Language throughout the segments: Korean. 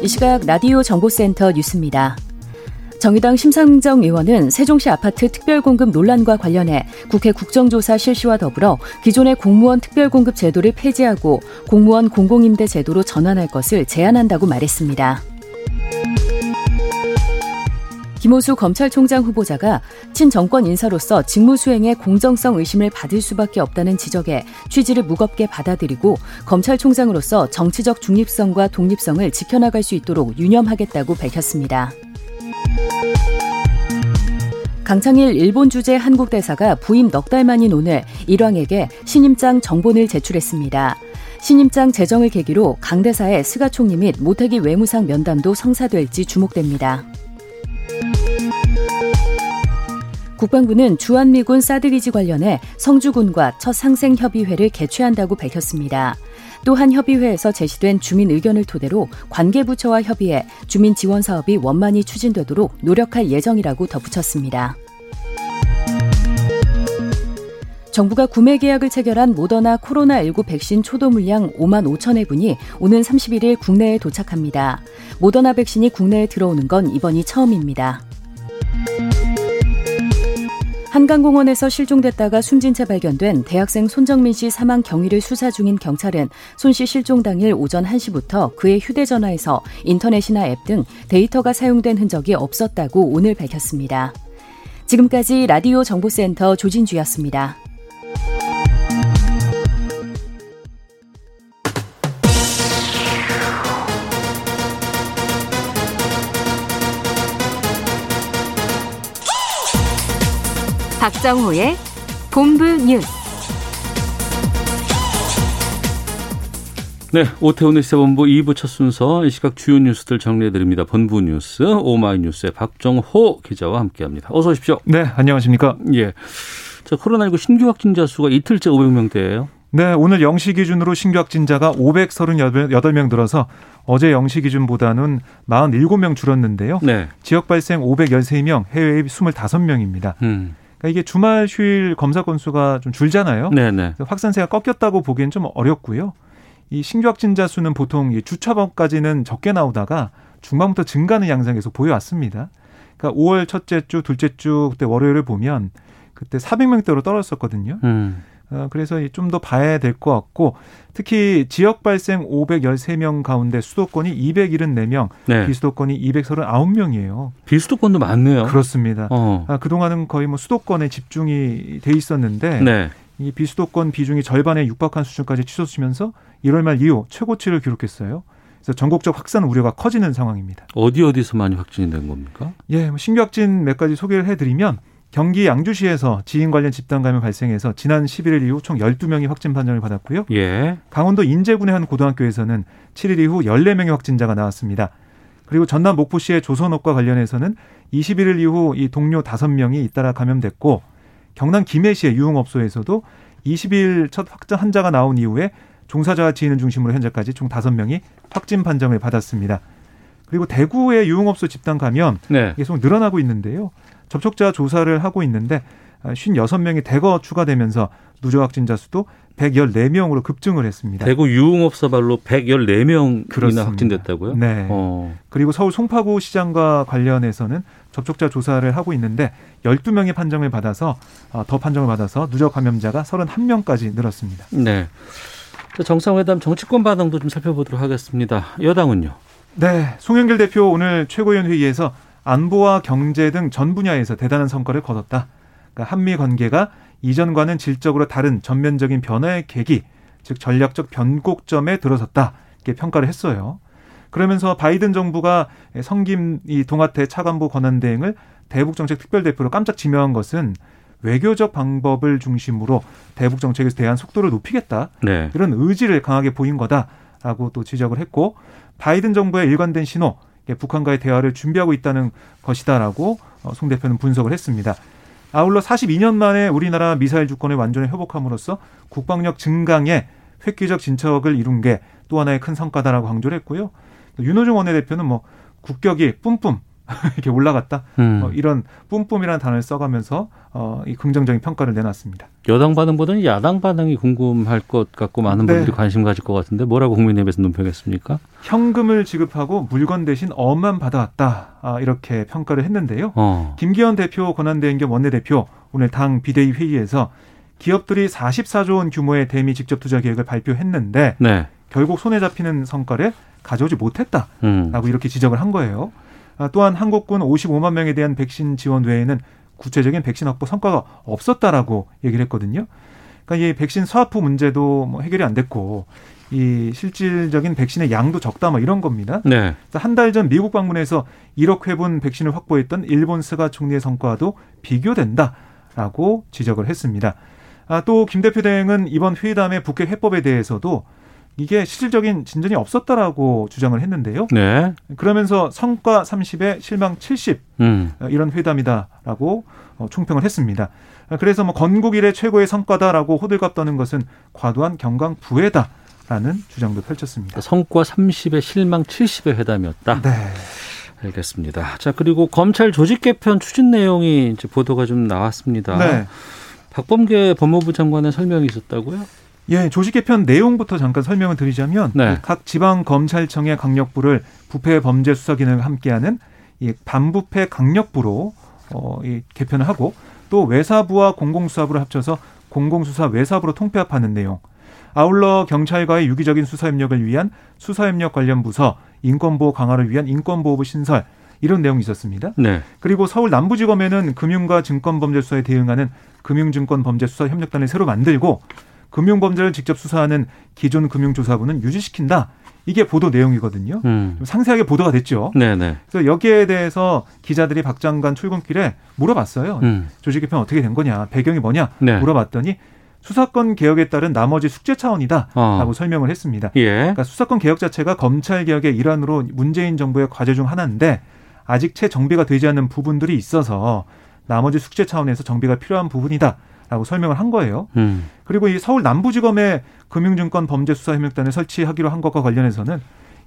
이 시각 라디오 정보센터 뉴스입니다. 정의당 심상정 의원은 세종시 아파트 특별공급 논란과 관련해 국회 국정조사 실시와 더불어 기존의 공무원 특별공급 제도를 폐지하고 공무원 공공임대 제도로 전환할 것을 제안한다고 말했습니다. 김호수 검찰총장 후보자가 친정권 인사로서 직무 수행에 공정성 의심을 받을 수밖에 없다는 지적에 취지를 무겁게 받아들이고 검찰총장으로서 정치적 중립성과 독립성을 지켜나갈 수 있도록 유념하겠다고 밝혔습니다. 강창일 일본 주재 한국 대사가 부임 넉 달 만인 오늘 일왕에게 신임장 정본을 제출했습니다. 신임장 제정을 계기로 강 대사의 스가 총리 및 모태기 외무상 면담도 성사될지 주목됩니다. 국방부는 주한미군 사드기지 관련해 성주군과 첫 상생협의회를 개최한다고 밝혔습니다. 또한 협의회에서 제시된 주민 의견을 토대로 관계부처와 협의해 주민 지원 사업이 원만히 추진되도록 노력할 예정이라고 덧붙였습니다. 정부가 구매 계약을 체결한 모더나 코로나19 백신 초도 물량 5만 5천 회분이 오는 31일 국내에 도착합니다. 모더나 백신이 국내에 들어오는 건 이번이 처음입니다. 한강공원에서 실종됐다가 숨진 채 발견된 대학생 손정민 씨 사망 경위를 수사 중인 경찰은 손 씨 실종 당일 오전 1시부터 그의 휴대전화에서 인터넷이나 앱 등 데이터가 사용된 흔적이 없었다고 오늘 밝혔습니다. 지금까지 라디오 정보센터 조진주였습니다. 박정호의 본부 뉴스. 네, 오태훈의 시사본부 2부 첫 순서 이 시각 주요 뉴스들 정리해드립니다. 본부 뉴스 오마이뉴스의 박정호 기자와 함께합니다. 어서 오십시오. 네, 안녕하십니까. 예. 자, 코로나19 신규 확진자 수가 이틀째 500명대예요. 네, 오늘 0시 기준으로 신규 확진자가 538명 늘어서 어제 0시 기준보다는 47명 줄었는데요. 네. 지역 발생 513명, 해외 입 25명입니다. 음. 그러니까 이게 주말 휴일 검사 건수가 좀 줄잖아요. 네네. 확산세가 꺾였다고 보기엔 좀 어렵고요. 이 신규 확진자 수는 보통 이 주차번까지는 적게 나오다가 중반부터 증가하는 양상 계속 보여왔습니다. 그러니까 5월 첫째 주, 둘째 주 그때 월요일을 보면 그때 400명대로 떨어졌거든요. 음. 어, 그래서 좀 더 봐야 될 것 같고 특히 지역 발생 513명 가운데 수도권이 274명, 네. 비수도권이 239명이에요. 비수도권도 많네요. 그렇습니다. 어. 아, 그동안은 거의 뭐 수도권에 집중이 돼 있었는데 네. 이 비수도권 비중이 절반에 육박한 수준까지 치솟으면서 1월 말 이후 최고치를 기록했어요. 그래서 전국적 확산 우려가 커지는 상황입니다. 어디 어디서 많이 확진이 된 겁니까? 예, 뭐 신규 확진 몇 가지 소개를 해드리면 경기 양주시에서 지인 관련 집단 감염 발생해서 지난 11일 이후 총 12명이 확진 판정을 받았고요. 예. 강원도 인제군의 한 고등학교에서는 7일 이후 14명의 확진자가 나왔습니다. 그리고 전남 목포시의 조선업과 관련해서는 21일 이후 이 동료 5명이 잇따라 감염됐고 경남 김해시의 유흥업소에서도 20일 첫 확진 환자가 나온 이후에 종사자와 지인을 중심으로 현재까지 총 5명이 확진 판정을 받았습니다. 그리고 대구의 유흥업소 집단 감염 네. 계속 늘어나고 있는데요. 접촉자 조사를 하고 있는데 56명이 대거 추가되면서 누적 확진자 수도 114명으로 급증을 했습니다. 대구 유흥업소 발로 114명이나 그렇습니다. 확진됐다고요? 네. 어. 그리고 서울 송파구 시장과 관련해서는 접촉자 조사를 하고 있는데 12명의 판정을 받아서 어, 더 판정을 받아서 누적 감염자가 31명까지 늘었습니다. 네. 자, 정상회담 정치권 반응도 좀 살펴보도록 하겠습니다. 여당은요? 네, 송영길 대표 오늘 최고위원 회의에서 안보와 경제 등 전 분야에서 대단한 성과를 거뒀다. 그러니까 한미 관계가 이전과는 질적으로 다른 전면적인 변화의 계기, 즉 전략적 변곡점에 들어섰다. 이렇게 평가를 했어요. 그러면서 바이든 정부가 성김 이 동아태 차관보 권한 대행을 대북 정책 특별 대표로 깜짝 지명한 것은 외교적 방법을 중심으로 대북 정책에서 대한 속도를 높이겠다. 네. 이런 의지를 강하게 보인 거다. 라고 또 지적을 했고 바이든 정부의 일관된 신호 북한과의 대화를 준비하고 있다는 것이다라고 어, 송 대표는 분석을 했습니다. 아울러 42년 만에 우리나라 미사일 주권을 완전히 회복함으로써 국방력 증강에 획기적 진척을 이룬 게 또 하나의 큰 성과다라고 강조를 했고요. 윤호중 원내대표는 뭐 국격이 뿜뿜 이렇게 올라갔다. 음. 어, 이런 뿜뿜이라는 단어를 써가면서 어, 이 긍정적인 평가를 내놨습니다. 여당 반응보다는 야당 반응이 궁금할 것 같고 많은 네. 분들이 관심 가질 것 같은데 뭐라고 국민의힘에서 논평했습니까? 현금을 지급하고 물건 대신 어만 받아왔다 아, 이렇게 평가를 했는데요. 어. 김기현 대표 권한대행겸 원내대표 오늘 당 비대위 회의에서 기업들이 44조 원 규모의 대미 직접 투자 계획을 발표했는데 네. 결국 손에 잡히는 성과를 가져오지 못했다라고 음. 이렇게 지적을 한 거예요. 아, 또한 한국군 55만 명에 대한 백신 지원 외에는 구체적인 백신 확보 성과가 없었다라고 얘기를 했거든요. 그러니까 이 백신 스와프 문제도 뭐 해결이 안 됐고 이 실질적인 백신의 양도 적다 뭐 이런 겁니다. 네. 한달 전 미국 방문해서 1억 회분 백신을 확보했던 일본 스가 총리의 성과도 비교된다라고 지적을 했습니다. 아, 또 김 대표 대행은 이번 회담의 북핵 해법에 대해서도 이게 실질적인 진전이 없었다라고 주장을 했는데요. 네. 그러면서 성과 30에 실망 70 음. 이런 회담이다라고 어, 총평을 했습니다. 그래서 뭐 건국 이래 최고의 성과다라고 호들갑 떠는 것은 과도한 경강 부회다 라는 주장도 펼쳤습니다. 성과 30에 실망 70의 회담이었다. 네. 알겠습니다. 자 그리고 검찰 조직 개편 추진 내용이 이제 보도가 좀 나왔습니다. 네. 박범계 법무부 장관의 설명이 있었다고요? 예, 조직 개편 내용부터 잠깐 설명을 드리자면 네. 각 지방 검찰청의 강력부를 부패 범죄 수사 기능을 함께하는 이 반부패 강력부로 어, 이 개편을 하고 또 외사부와 공공수사부를 합쳐서 공공수사 외사부로 통폐합하는 내용. 아울러 경찰과의 유기적인 수사 협력을 위한 수사 협력 관련 부서, 인권보호 강화를 위한 인권보호부 신설 이런 내용이 있었습니다. 네. 그리고 서울 남부지검에는 금융과 증권범죄 수사에 대응하는 금융증권범죄수사협력단을 새로 만들고 금융범죄를 직접 수사하는 기존 금융조사부는 유지시킨다. 이게 보도 내용이거든요. 음. 상세하게 보도가 됐죠. 네네. 그래서 여기에 대해서 기자들이 박 장관 출근길에 물어봤어요. 음. 조직 개편 어떻게 된 거냐, 배경이 뭐냐 네. 물어봤더니 수사권 개혁에 따른 나머지 숙제 차원이다라고 어. 설명을 했습니다. 예. 그러니까 수사권 개혁 자체가 검찰 개혁의 일환으로 문재인 정부의 과제 중 하나인데 아직 채 정비가 되지 않는 부분들이 있어서 나머지 숙제 차원에서 정비가 필요한 부분이다. 라고 설명을 한 거예요. 음. 그리고 이 서울 남부지검에 금융증권 범죄수사협력단을 설치하기로 한 것과 관련해서는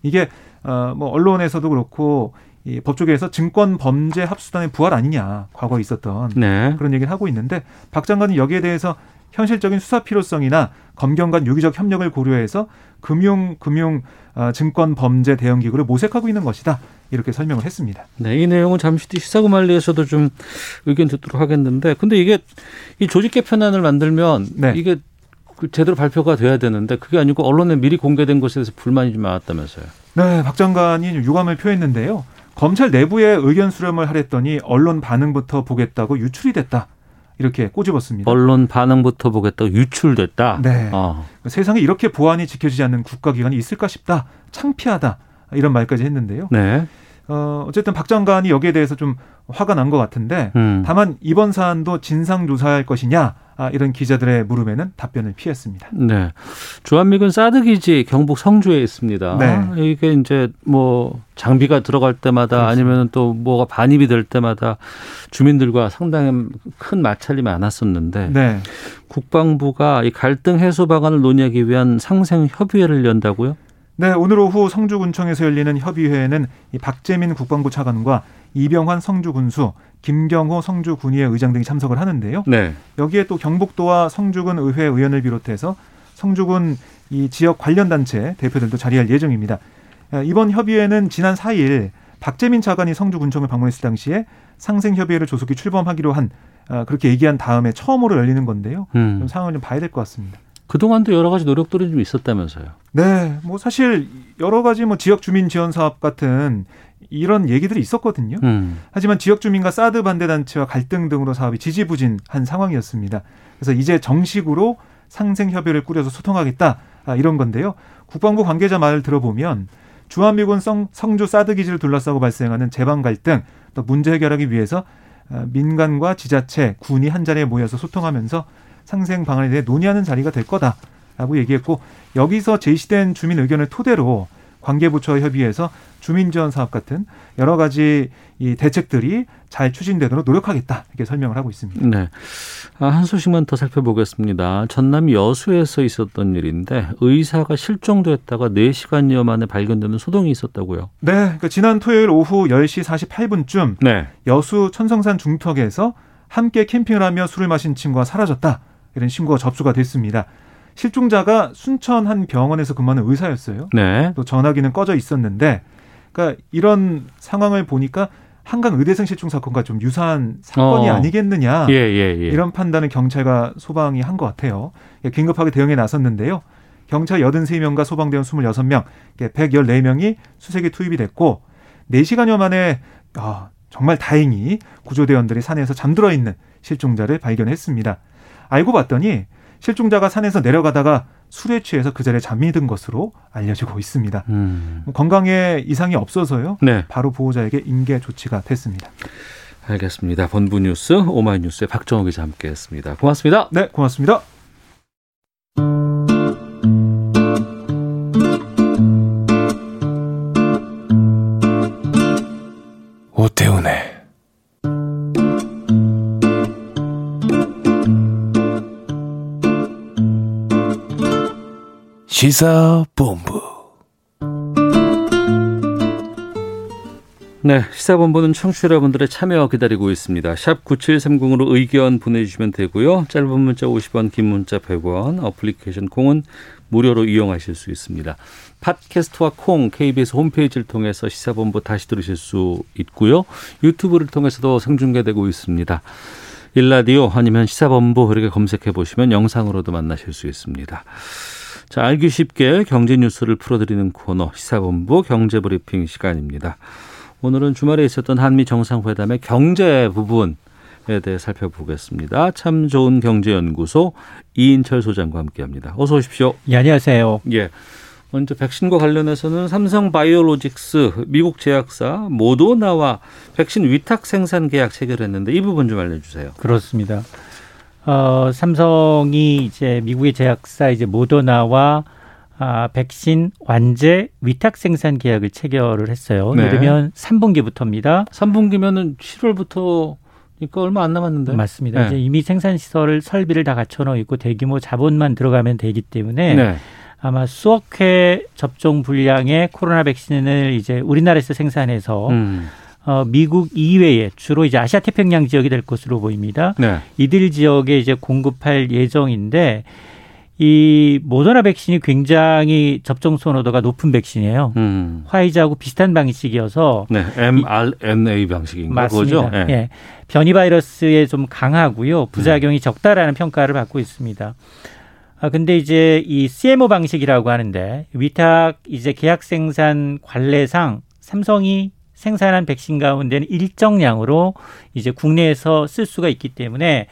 이게 어뭐 언론에서도 그렇고 이 법조계에서 증권 범죄 합수단의 부활 아니냐 과거에 있었던 네. 그런 얘기를 하고 있는데 박 장관은 여기에 대해서 현실적인 수사 필요성이나 검경 간 유기적 협력을 고려해서 금융 금융 어, 증권 범죄 대응 기구를 모색하고 있는 것이다. 이렇게 설명을 했습니다. 네, 이 내용은 잠시 뒤 시사구말리에서도 좀 의견 듣도록 하겠는데, 근데 이게 이 조직 개편안을 만들면 네. 이게 그 제대로 발표가 돼야 되는데 그게 아니고 언론에 미리 공개된 것에 대해서 불만이 좀 많았다면서요. 네, 박 장관이 유감을 표했는데요. 검찰 내부에 의견 수렴을 하랬더니 언론 반응부터 보겠다고 유출이 됐다. 이렇게 꼬집었습니다. 언론 반응부터 보겠다고 유출됐다. 네. 어. 세상에 이렇게 보안이 지켜지지 않는 국가기관이 있을까 싶다. 창피하다. 이런 말까지 했는데요. 네. 어, 어쨌든 박 장관이 여기에 대해서 좀 화가 난 것 같은데 음. 다만 이번 사안도 진상 조사할 것이냐 아, 이런 기자들의 물음에는 답변을 피했습니다. 네. 주한미군 사드 기지 경북 성주에 있습니다. 네. 이게 이제 뭐 장비가 들어갈 때마다 아니면 또 뭐가 반입이 될 때마다 주민들과 상당히 큰 마찰이 많았었는데 네. 국방부가 이 갈등 해소 방안을 논의하기 위한 상생 협의회를 연다고요? 네, 오늘 오후 성주군청에서 열리는 협의회에는 이 박재민 국방부 차관과 이병환 성주군수, 김경호 성주군의회 의장 등이 참석을 하는데요. 네. 여기에 또 경북도와 성주군 의회 의원을 비롯해서 성주군 이 지역 관련 단체 대표들도 자리할 예정입니다. 이번 협의회는 지난 4일 박재민 차관이 성주군청을 방문했을 당시에 상생협의회를 조속히 출범하기로 한 아, 그렇게 얘기한 다음에 처음으로 열리는 건데요. 음. 좀 상황을 좀 봐야 될 것 같습니다. 그동안도 여러 가지 노력들이 좀 있었다면서요. 네, 뭐 사실 여러 가지 뭐 지역 주민 지원 사업 같은 이런 얘기들이 있었거든요. 음. 하지만 지역 주민과 사드 반대 단체와 갈등 등으로 사업이 지지부진한 상황이었습니다. 그래서 이제 정식으로 상생 협의를 꾸려서 소통하겠다 아, 이런 건데요. 국방부 관계자 말을 들어보면 주한미군 성, 성주 사드 기지를 둘러싸고 발생하는 재방 갈등 또 문제 해결하기 위해서 아, 민간과 지자체, 군이 한 자리에 모여서 소통하면서 상생 방안에 대해 논의하는 자리가 될 거다. 라고 얘기했고 여기서 제시된 주민 의견을 토대로 관계부처와 협의해서 주민지원 사업 같은 여러 가지 이 대책들이 잘 추진되도록 노력하겠다 이렇게 설명을 하고 있습니다. 네. 아, 한 소식만 더 살펴보겠습니다. 전남 여수에서 있었던 일인데 의사가 실종됐다가 4시간여 만에 발견되는 소동이 있었다고요. 네. 그러니까 지난 토요일 오후 10시 48분쯤 네. 여수 천성산 중턱에서 함께 캠핑을 하며 술을 마신 친구가 사라졌다. 이런 신고가 접수가 됐습니다. 실종자가 순천 한 병원에서 근무하는 의사였어요. 네. 또 전화기는 꺼져 있었는데, 그러니까 이런 상황을 보니까 한강 의대생 실종 사건과 좀 유사한 사건이 어. 아니겠느냐 예, 예, 예. 이런 판단을 경찰과 소방이 한 것 같아요. 예, 긴급하게 대응에 나섰는데요. 경찰 83명과 소방대원 26명, 114명이 수색에 투입이 됐고 4시간여 만에 아, 정말 다행히 구조대원들이 산에서 잠들어 있는 실종자를 발견했습니다. 알고 봤더니 실종자가 산에서 내려가다가 술에 취해서 그 자리에 잠이 든 것으로 알려지고 있습니다. 음. 건강에 이상이 없어서요. 네. 바로 보호자에게 인계 조치가 됐습니다. 알겠습니다. 본부 뉴스 오마이뉴스의 박정호 기자 함께했습니다. 고맙습니다. 네, 고맙습니다. 오태훈의 시사본부 네, 시사본부는 청취자 여러분들의 참여 기다리고 있습니다. 샵 9730으로 의견 보내주시면 되고요. 짧은 문자 50원, 긴 문자 100원, 어플리케이션 콩은 무료로 이용하실 수 있습니다. 팟캐스트와 콩, KBS 홈페이지를 통해서 시사본부 다시 들으실 수 있고요. 유튜브를 통해서도 생중계되고 있습니다. 일라디오 아니면 시사본부 이렇게 검색해 보시면 영상으로도 만나실 수 있습니다. 자, 알기 쉽게 경제 뉴스를 풀어드리는 코너 시사본부 경제브리핑 시간입니다. 오늘은 주말에 있었던 한미 정상회담의 경제 부분에 대해 살펴보겠습니다. 참 좋은 경제연구소 이인철 소장과 함께합니다. 어서 오십시오. 예, 안녕하세요. 예. 먼저 백신과 관련해서는 삼성 바이오로직스 미국 제약사 모더나와 백신 위탁 생산 계약 체결했는데 이 부분 좀 알려주세요. 그렇습니다. 어, 삼성이 이제 미국의 제약사 이제 모더나와 아, 백신 완제 위탁 생산 계약을 체결을 했어요. 네. 이르면 3분기부터입니다. 3분기면은 7월부터 그러니까 얼마 안 남았는데. 맞습니다. 네. 이제 이미 생산 시설을 설비를 다 갖춰 놓고 있고 대규모 자본만 들어가면 되기 때문에 네. 아마 수억 회 접종 분량의 코로나 백신을 이제 우리나라에서 생산해서 음. 어, 미국 이외에 주로 이제 아시아 태평양 지역이 될 것으로 보입니다. 네. 이들 지역에 이제 공급할 예정인데 이 모더나 백신이 굉장히 접종 선호도가 높은 백신이에요. 음. 화이자하고 비슷한 방식이어서 네. mRNA 방식인가 맞습니다. 그거죠? 예. 변이 바이러스에 좀 강하고요. 부작용이 적다라는 평가를 받고 있습니다. 아 근데 이제 이 CMO 방식이라고 하는데 위탁 이제 계약 생산 관례상 삼성이 생산한 백신 가운데는 일정량으로 이제 국내에서 쓸 수가 있기 때문에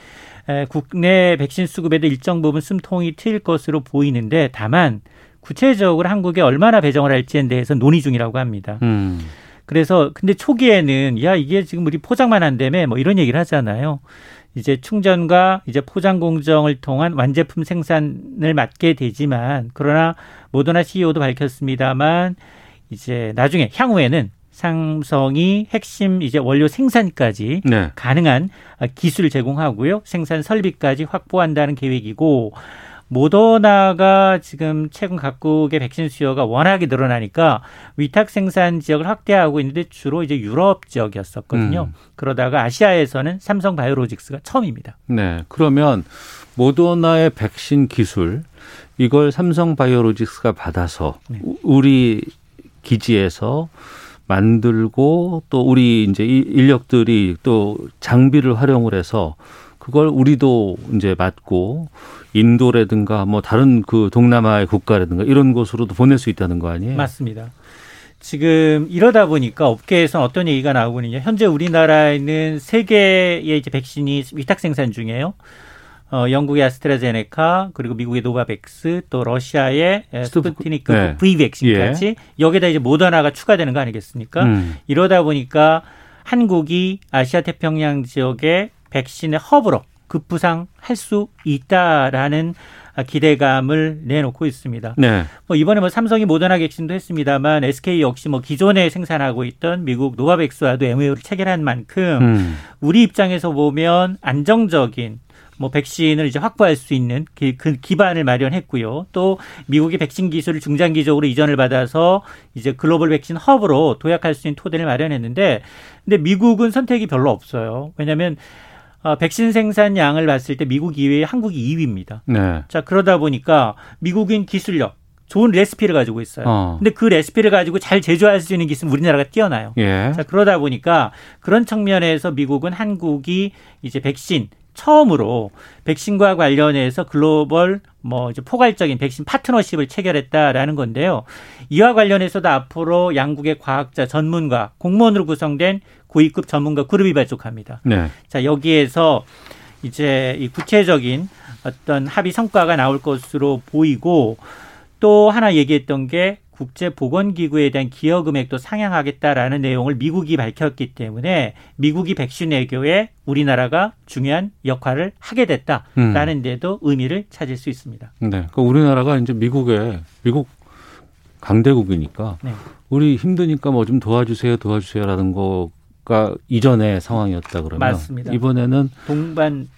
에, 국내 백신 수급에도 일정 부분 숨통이 트일 것으로 보이는데 다만 구체적으로 한국에 얼마나 배정을 할지에 대해서 논의 중이라고 합니다. 음. 그래서 근데 초기에는 야 이게 지금 우리 포장만 한다며 뭐 이런 얘기를 하잖아요. 이제 충전과 이제 포장 공정을 통한 완제품 생산을 맡게 되지만 그러나 모더나 CEO도 밝혔습니다만 이제 나중에 향후에는 삼성이 핵심 이제 원료 생산까지 네. 가능한 기술을 제공하고요. 생산 설비까지 확보한다는 계획이고 모더나가 지금 최근 각국의 백신 수요가 워낙에 늘어나니까 위탁 생산 지역을 확대하고 있는데 주로 이제 유럽 지역이었었거든요. 음. 그러다가 아시아에서는 삼성 바이오로직스가 처음입니다. 네. 그러면 모더나의 백신 기술 이걸 삼성 바이오로직스가 받아서 네. 우- 우리 기지에서 만들고 또 우리 이제 이 인력들이 또 장비를 활용을 해서 그걸 우리도 이제 맞고 인도라든가 뭐 다른 그 동남아의 국가라든가 이런 곳으로도 보낼 수 있다는 거 아니에요? 맞습니다. 지금 이러다 보니까 업계에서 어떤 얘기가 나오고 있느냐. 현재 우리나라에는 세 개의 이제 백신이 위탁 생산 중이에요. 어, 영국의 아스트라제네카, 그리고 미국의 노바백스, 또 러시아의 스푸- 스푸트니크 네. V 백신까지 여기다 이제 모더나가 추가되는 거 아니겠습니까? 음. 이러다 보니까 한국이 아시아 태평양 지역의 백신의 허브로 급부상할 수 있다라는 기대감을 내놓고 있습니다. 네. 뭐 이번에 뭐 삼성이 모더나 객신도 했습니다만 SK 역시 뭐 기존에 생산하고 있던 미국 노바백스와도 MOU를 체결한 만큼 음. 우리 입장에서 보면 안정적인 뭐 백신을 이제 확보할 수 있는 그, 그 기반을 마련했고요. 또 미국의 백신 기술을 중장기적으로 이전을 받아서 이제 글로벌 백신 허브로 도약할 수 있는 토대를 마련했는데 근데 미국은 선택이 별로 없어요. 왜냐하면 어, 백신 생산량을 봤을 때 미국 이외에 한국이 2위입니다. 네. 자 그러다 보니까 미국인 기술력 좋은 레시피를 가지고 있어요. 어. 근데 그 레시피를 가지고 잘 제조할 수 있는 기술은 우리나라가 뛰어나요. 예. 자, 그러다 보니까 그런 측면에서 미국은 한국이 이제 백신 처음으로 백신과 관련해서 글로벌 뭐 이제 포괄적인 백신 파트너십을 체결했다라는 건데요. 이와 관련해서도 앞으로 양국의 과학자, 전문가, 공무원으로 구성된 고위급 전문가 그룹이 발족합니다. 네. 자, 여기에서 이제 이 구체적인 어떤 합의 성과가 나올 것으로 보이고 또 하나 얘기했던 게 국제보건기구에 대한 기여 금액도 상향하겠다라는 내용을 미국이 밝혔기 때문에 미국이 백신 외교에 우리나라가 중요한 역할을 하게 됐다라는 음. 데도 의미를 찾을 수 있습니다. 네. 그러니까 우리나라가 이제 미국에 미국 강대국이니까 네. 우리 힘드니까 뭐 좀 도와주세요, 도와주세요라는 거가 이전의 상황이었다 그러면 맞습니다. 이번에는 동반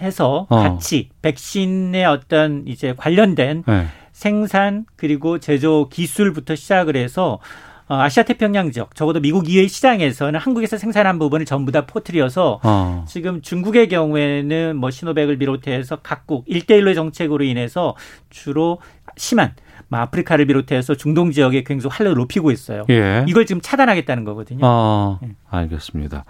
해서 어. 같이 백신의 어떤 이제 관련된 네. 생산 그리고 제조 기술부터 시작을 해서 어, 아시아 태평양 지역 적어도 미국 이외의 시장에서는 한국에서 생산한 부분을 전부 다 포트려서 어. 지금 중국의 경우에는 뭐 신호백을 비롯해서 각국 일대일로의 정책으로 인해서 주로 심한 뭐 아프리카를 비롯해서 중동 지역에 굉장히 활력을 높이고 있어요. 예. 이걸 지금 차단하겠다는 거거든요. 아, 네. 알겠습니다.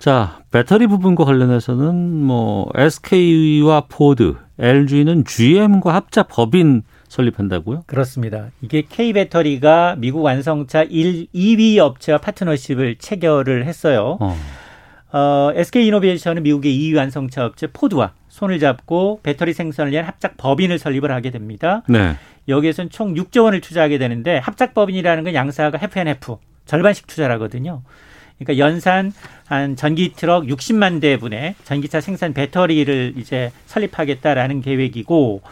자, 배터리 부분과 관련해서는 뭐 SK와 포드, LG는 GM과 합작 법인 설립한다고요? 그렇습니다. 이게 K 배터리가 미국 완성차 1, 2위 업체와 파트너십을 체결을 했어요. 어. 어, SK 이노베이션은 미국의 2위 완성차 업체 포드와 손을 잡고 배터리 생산을 위한 합작 법인을 설립을 하게 됩니다. 네. 여기에서는 총 6조 원을 투자하게 되는데 합작 법인이라는 건 양사가 FNF 절반씩 투자하거든요. 그러니까 연산 한 전기 트럭 60만 대분의 전기차 생산 배터리를 이제 설립하겠다라는 계획이고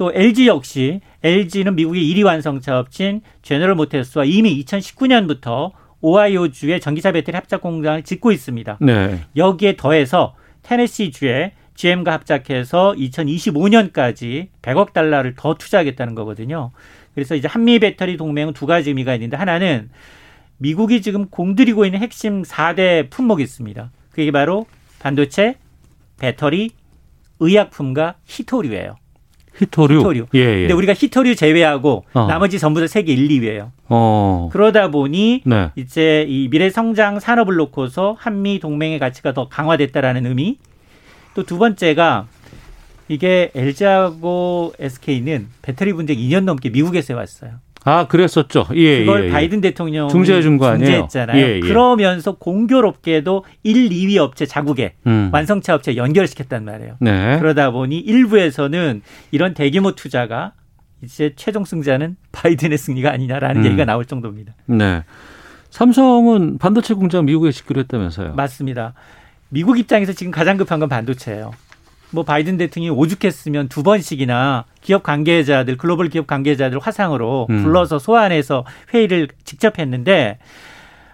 또 LG 역시 LG는 미국의 1위 완성차 업체인 제너럴 모터스와 이미 2019년부터 오하이오주의 전기차 배터리 합작 공장을 짓고 있습니다. 네. 여기에 더해서 테네시주에 GM과 합작해서 2025년까지 100억 달러를 더 투자하겠다는 거거든요. 그래서 이제 한미 배터리 동맹은 두 가지 의미가 있는데 하나는 미국이 지금 공들이고 있는 핵심 4대 품목이 있습니다. 그게 바로 반도체, 배터리, 의약품과 히토류예요. 히토류. 히토류. 예, 예. 근데 우리가 히토류 제외하고 어. 나머지 전부 다 세계 1, 2위예요. 어. 그러다 보니 네. 이제 이 미래 성장 산업을 놓고서 한미 동맹의 가치가 더 강화됐다라는 의미. 또 두 번째가 이게 LG하고 SK는 배터리 분쟁 2년 넘게 미국에서 해왔어요. 아, 그랬었죠. 예, 그걸 예, 예. 바이든 대통령이 중재해 준거 아니에요? 중재했잖아요. 예, 예. 그러면서 공교롭게도 1, 2위 업체 자국에 음. 완성차 업체 연결시켰단 말이에요. 네. 그러다 보니 일부에서는 이런 대규모 투자가 이제 최종 승자는 바이든의 승리가 아니냐라는 음. 얘기가 나올 정도입니다. 네. 삼성은 반도체 공장 미국에 짓기로 했다면서요. 맞습니다. 미국 입장에서 지금 가장 급한 건 반도체예요. 뭐 바이든 대통령이 오죽했으면 두 번씩이나 기업 관계자들, 글로벌 기업 관계자들 화상으로 음. 불러서 소환해서 회의를 직접 했는데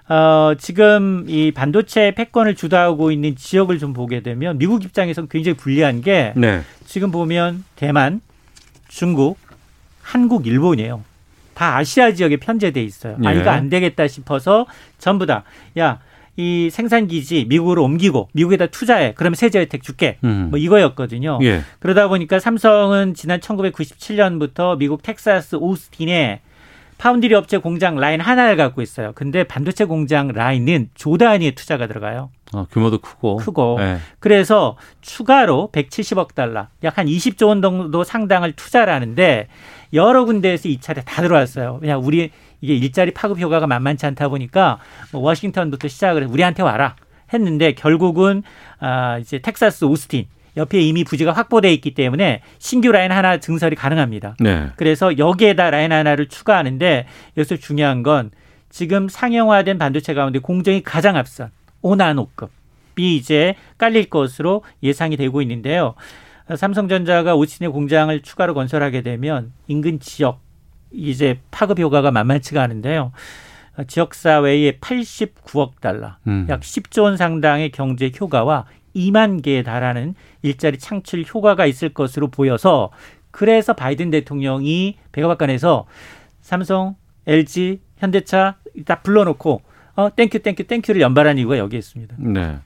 어, 지금 이 반도체 패권을 주도하고 있는 지역을 좀 보게 되면 미국 입장에서는 굉장히 불리한 게 네. 지금 보면 대만, 중국, 한국, 일본이에요. 다 아시아 지역에 편제돼 있어요. 아 예. 이거 안 되겠다 싶어서 전부 다 야 이 생산 기지 미국으로 옮기고 미국에다 투자해. 그러면 세제 혜택 줄게. 음. 뭐 이거였거든요. 예. 그러다 보니까 삼성은 지난 1997년부터 미국 텍사스 오스틴에 파운드리 업체 공장 라인 하나를 갖고 있어요. 근데 반도체 공장 라인은 조 단위의 투자가 들어가요. 어, 규모도 크고. 크고. 네. 그래서 추가로 170억 달러, 약 한 20조 원 정도 상당을 투자를 하는데 여러 군데에서 이 차례 다 들어왔어요. 그냥 우리 이게 일자리 파급 효과가 만만치 않다 보니까 뭐 워싱턴부터 시작을 해서 우리한테 와라 했는데 결국은 아 이제 텍사스 오스틴 옆에 이미 부지가 확보돼 있기 때문에 신규 라인 하나 증설이 가능합니다. 네. 그래서 여기에다 라인 하나를 추가하는데 여기서 중요한 건 지금 상용화된 반도체 가운데 공정이 가장 앞선 5나노급이 이제 깔릴 것으로 예상이 되고 있는데요. 삼성전자가 오친의 공장을 추가로 건설하게 되면 인근 지역 이제 파급 효과가 만만치가 않은데요. 지역 사회에 89억 달러, 음. 약 10조 원 상당의 경제 효과와 2만 개에 달하는 일자리 창출 효과가 있을 것으로 보여서 그래서 바이든 대통령이 백악관에서 삼성, LG, 현대차 다 불러놓고 어 땡큐 땡큐 땡큐를 연발한 이유가 여기에 있습니다. 네.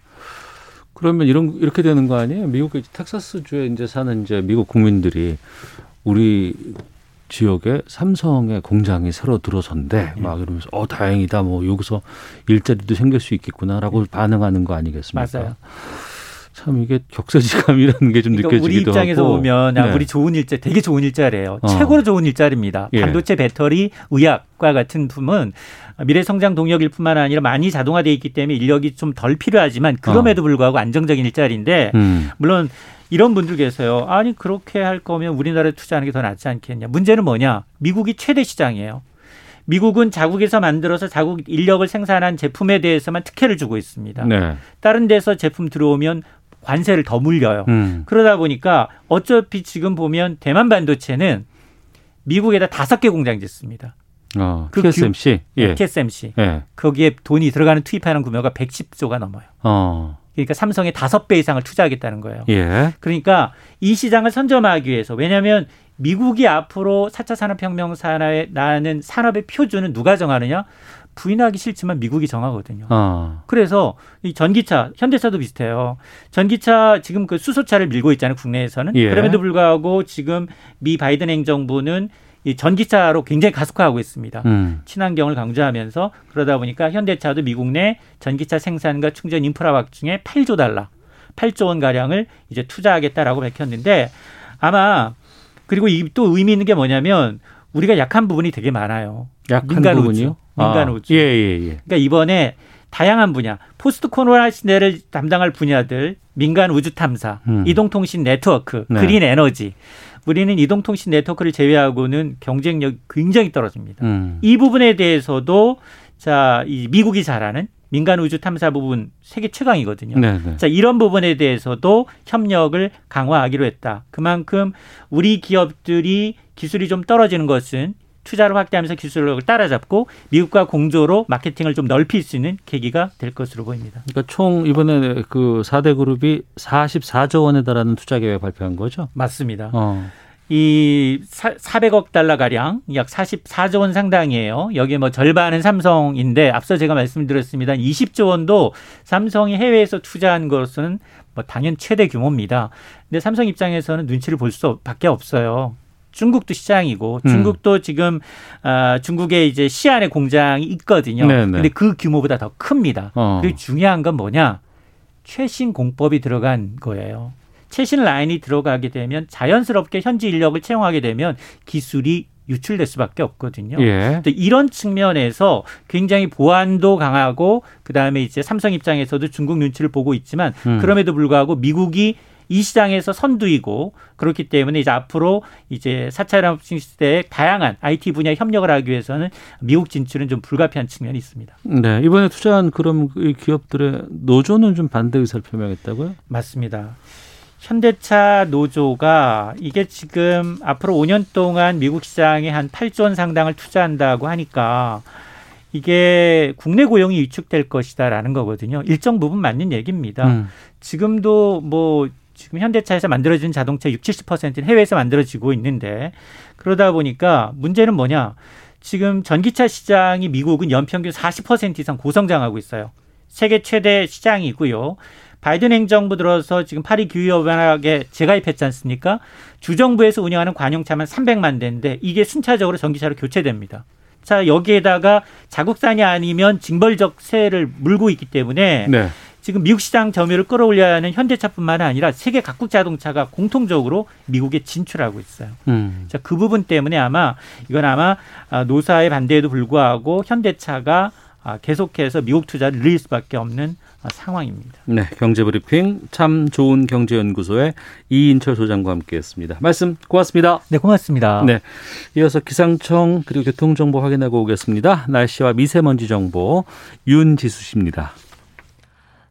그러면 이런 이렇게 되는 거 아니에요? 미국 텍사스 주에 이제 사는 이제 미국 국민들이 우리 지역에 삼성의 공장이 새로 들어선대 네. 막 이러면서 어 다행이다 뭐 여기서 일자리도 생길 수 있겠구나라고 반응하는 거 아니겠습니까? 맞아요. 참 이게 격세지감이라는 게좀 그러니까 느껴지기도 우리 입장에서 하고. 보면 아, 네. 우리 좋은 일자 되게 좋은 일자리예요. 어. 최고로 좋은 일자리입니다. 예. 반도체, 배터리, 의약과 같은 품은 미래 성장 동력일 뿐만 아니라 많이 자동화돼 있기 때문에 인력이 좀 덜 필요하지만 그럼에도 어. 불구하고 안정적인 일자리인데 음. 물론 이런 분들 계세요. 아니 그렇게 할 거면 우리나라에 투자하는 게 더 낫지 않겠냐. 문제는 뭐냐? 미국이 최대 시장이에요. 미국은 자국에서 만들어서 자국 인력을 생산한 제품에 대해서만 특혜를 주고 있습니다. 네. 다른 데서 제품 들어오면 관세를 더 물려요. 음. 그러다 보니까 어차피 지금 보면 대만 반도체는 미국에다 다섯 개 공장 짓습니다. 어, 그 TSMC, 규, 예. TSMC. 예. 거기에 돈이 들어가는 투입하는 규모가 110조가 넘어요. 어. 그러니까 삼성의 다섯 배 이상을 투자하겠다는 거예요. 예. 그러니까 이 시장을 선점하기 위해서 왜냐하면 미국이 앞으로 4차 산업혁명 산하에 나는 산업의 표준은 누가 정하느냐? 부인하기 싫지만 미국이 정하거든요. 어. 그래서 이 전기차, 현대차도 비슷해요. 전기차 지금 그 수소차를 밀고 있잖아요, 국내에서는. 예. 그럼에도 불구하고 지금 미 바이든 행정부는 이 전기차로 굉장히 가속화하고 있습니다. 음. 친환경을 강조하면서 그러다 보니까 현대차도 미국 내 전기차 생산과 충전 인프라 확충에 8조 달러, 8조 원 가량을 이제 투자하겠다라고 밝혔는데 아마 그리고 이 또 의미 있는 게 뭐냐면 우리가 약한 부분이 되게 많아요. 약한 민간 부분이요? 우주. 민간 아, 우주. 예, 예, 예. 그러니까 이번에 다양한 분야, 포스트 코로나 시대를 담당할 분야들, 민간 우주 탐사, 음. 이동통신 네트워크, 네. 그린 에너지. 우리는 이동통신 네트워크를 제외하고는 경쟁력 굉장히 떨어집니다. 음. 이 부분에 대해서도 자, 이 미국이 잘하는 민간 우주 탐사 부분 세계 최강이거든요. 네네. 네. 자, 이런 부분에 대해서도 협력을 강화하기로 했다. 그만큼 우리 기업들이 기술이 좀 떨어지는 것은 투자를 확대하면서 기술력을 따라잡고 미국과 공조로 마케팅을 좀 넓힐 수 있는 계기가 될 것으로 보입니다. 그러니까 총 이번에 그 4대 그룹이 44조 원에 달하는 투자 계획 발표한 거죠? 맞습니다. 어. 이 400억 달러 가량 약 44조 원 상당이에요. 여기에 뭐 절반은 삼성인데 앞서 제가 말씀드렸습니다. 20조 원도 삼성이 해외에서 투자한 것은 뭐 당연 최대 규모입니다. 근데 삼성 입장에서는 눈치를 볼 수밖에 없어요. 중국도 시장이고 음. 중국도 음. 지금 아 중국에 이제 시안에 공장이 있거든요. 네네. 네. 근데 그 규모보다 더 큽니다. 어. 그리고 중요한 건 뭐냐? 최신 공법이 들어간 거예요. 최신 라인이 들어가게 되면 자연스럽게 현지 인력을 채용하게 되면 기술이 유출될 수밖에 없거든요. 예. 이런 측면에서 굉장히 보안도 강하고 그다음에 이제 삼성 입장에서도 중국 눈치를 보고 있지만 음. 그럼에도 불구하고 미국이 이 시장에서 선두이고 그렇기 때문에 이제 앞으로 이제 사차 산업 시대에 다양한 IT 분야 협력을 하기 위해서는 미국 진출은 좀 불가피한 측면이 있습니다. 네. 이번에 투자한 그럼 기업들의 노조는 좀 반대 의사를 표명했다고요? 맞습니다. 현대차 노조가 이게 지금 앞으로 5년 동안 미국 시장에 한 8조 원 상당을 투자한다고 하니까 이게 국내 고용이 위축될 것이다라는 거거든요. 일정 부분 맞는 얘기입니다. 음. 지금도 뭐 지금 현대차에서 만들어진 자동차 60, 70%는 해외에서 만들어지고 있는데 그러다 보니까 문제는 뭐냐? 지금 전기차 시장이 미국은 연평균 40% 이상 고성장하고 있어요. 세계 최대 시장이고요. 바이든 행정부 들어서 지금 파리 기후협약에 재가입했지 않습니까? 주정부에서 운영하는 관용차만 300만 대인데 이게 순차적으로 전기차로 교체됩니다. 자 여기에다가 자국산이 아니면 징벌적 세를 물고 있기 때문에 네. 지금 미국 시장 점유율을 끌어올려야 하는 현대차뿐만 아니라 세계 각국 자동차가 공통적으로 미국에 진출하고 있어요. 음. 자, 그 부분 때문에 아마 이건 아마 아, 노사의 반대에도 불구하고 현대차가 아, 계속해서 미국 투자를 늘릴 수밖에 없는 아, 상황입니다. 네, 경제브리핑 참 좋은 경제연구소의 이인철 소장과 함께했습니다. 말씀 고맙습니다. 네, 고맙습니다. 네, 이어서 기상청 그리고 교통 정보 확인하고 오겠습니다. 날씨와 미세먼지 정보 윤지수 씨입니다.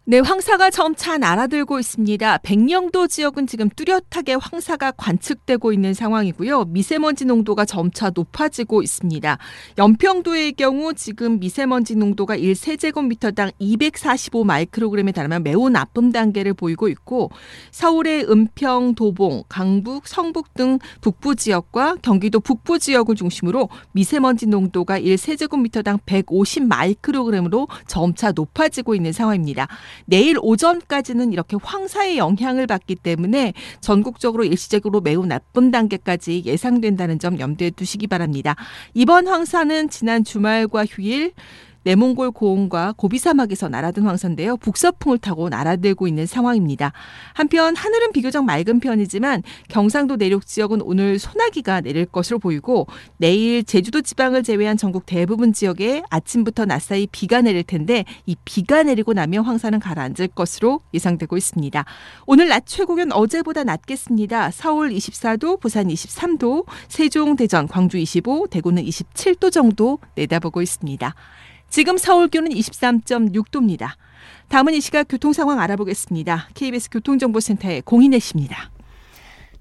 네, 황사가 점차 날아들고 있습니다. 백령도 지역은 지금 뚜렷하게 황사가 관측되고 있는 상황이고요. 미세먼지 농도가 점차 높아지고 있습니다. 연평도의 경우 지금 미세먼지 농도가 1세제곱미터당 245 마이크로그램에 달하면 매우 나쁨 단계를 보이고 있고 서울의 은평, 도봉, 강북, 성북 등 북부 지역과 경기도 북부 지역을 중심으로 미세먼지 농도가 1세제곱미터당 150 마이크로그램으로 점차 높아지고 있는 상황입니다. 내일 오전까지는 이렇게 황사의 영향을 받기 때문에 전국적으로 일시적으로 매우 나쁜 단계까지 예상된다는 점 염두에 두시기 바랍니다. 이번 황사는 지난 주말과 휴일 내몽골 고원과 고비 사막에서 날아든 황사인데요. 북서풍을 타고 날아들고 있는 상황입니다. 한편 하늘은 비교적 맑은 편이지만 경상도 내륙 지역은 오늘 소나기가 내릴 것으로 보이고 내일 제주도 지방을 제외한 전국 대부분 지역에 아침부터 낮 사이 비가 내릴 텐데 이 비가 내리고 나면 황사는 가라앉을 것으로 예상되고 있습니다. 오늘 낮 최고 기온 어제보다 낮겠습니다. 서울 24도, 부산 23도, 세종, 대전, 광주 25, 대구는 27도 정도 내다보고 있습니다. 지금 서울 기온은 23.6도입니다. 다음은 이 시각 교통 상황 알아보겠습니다. KBS 교통정보센터의 공인혜 씨입니다.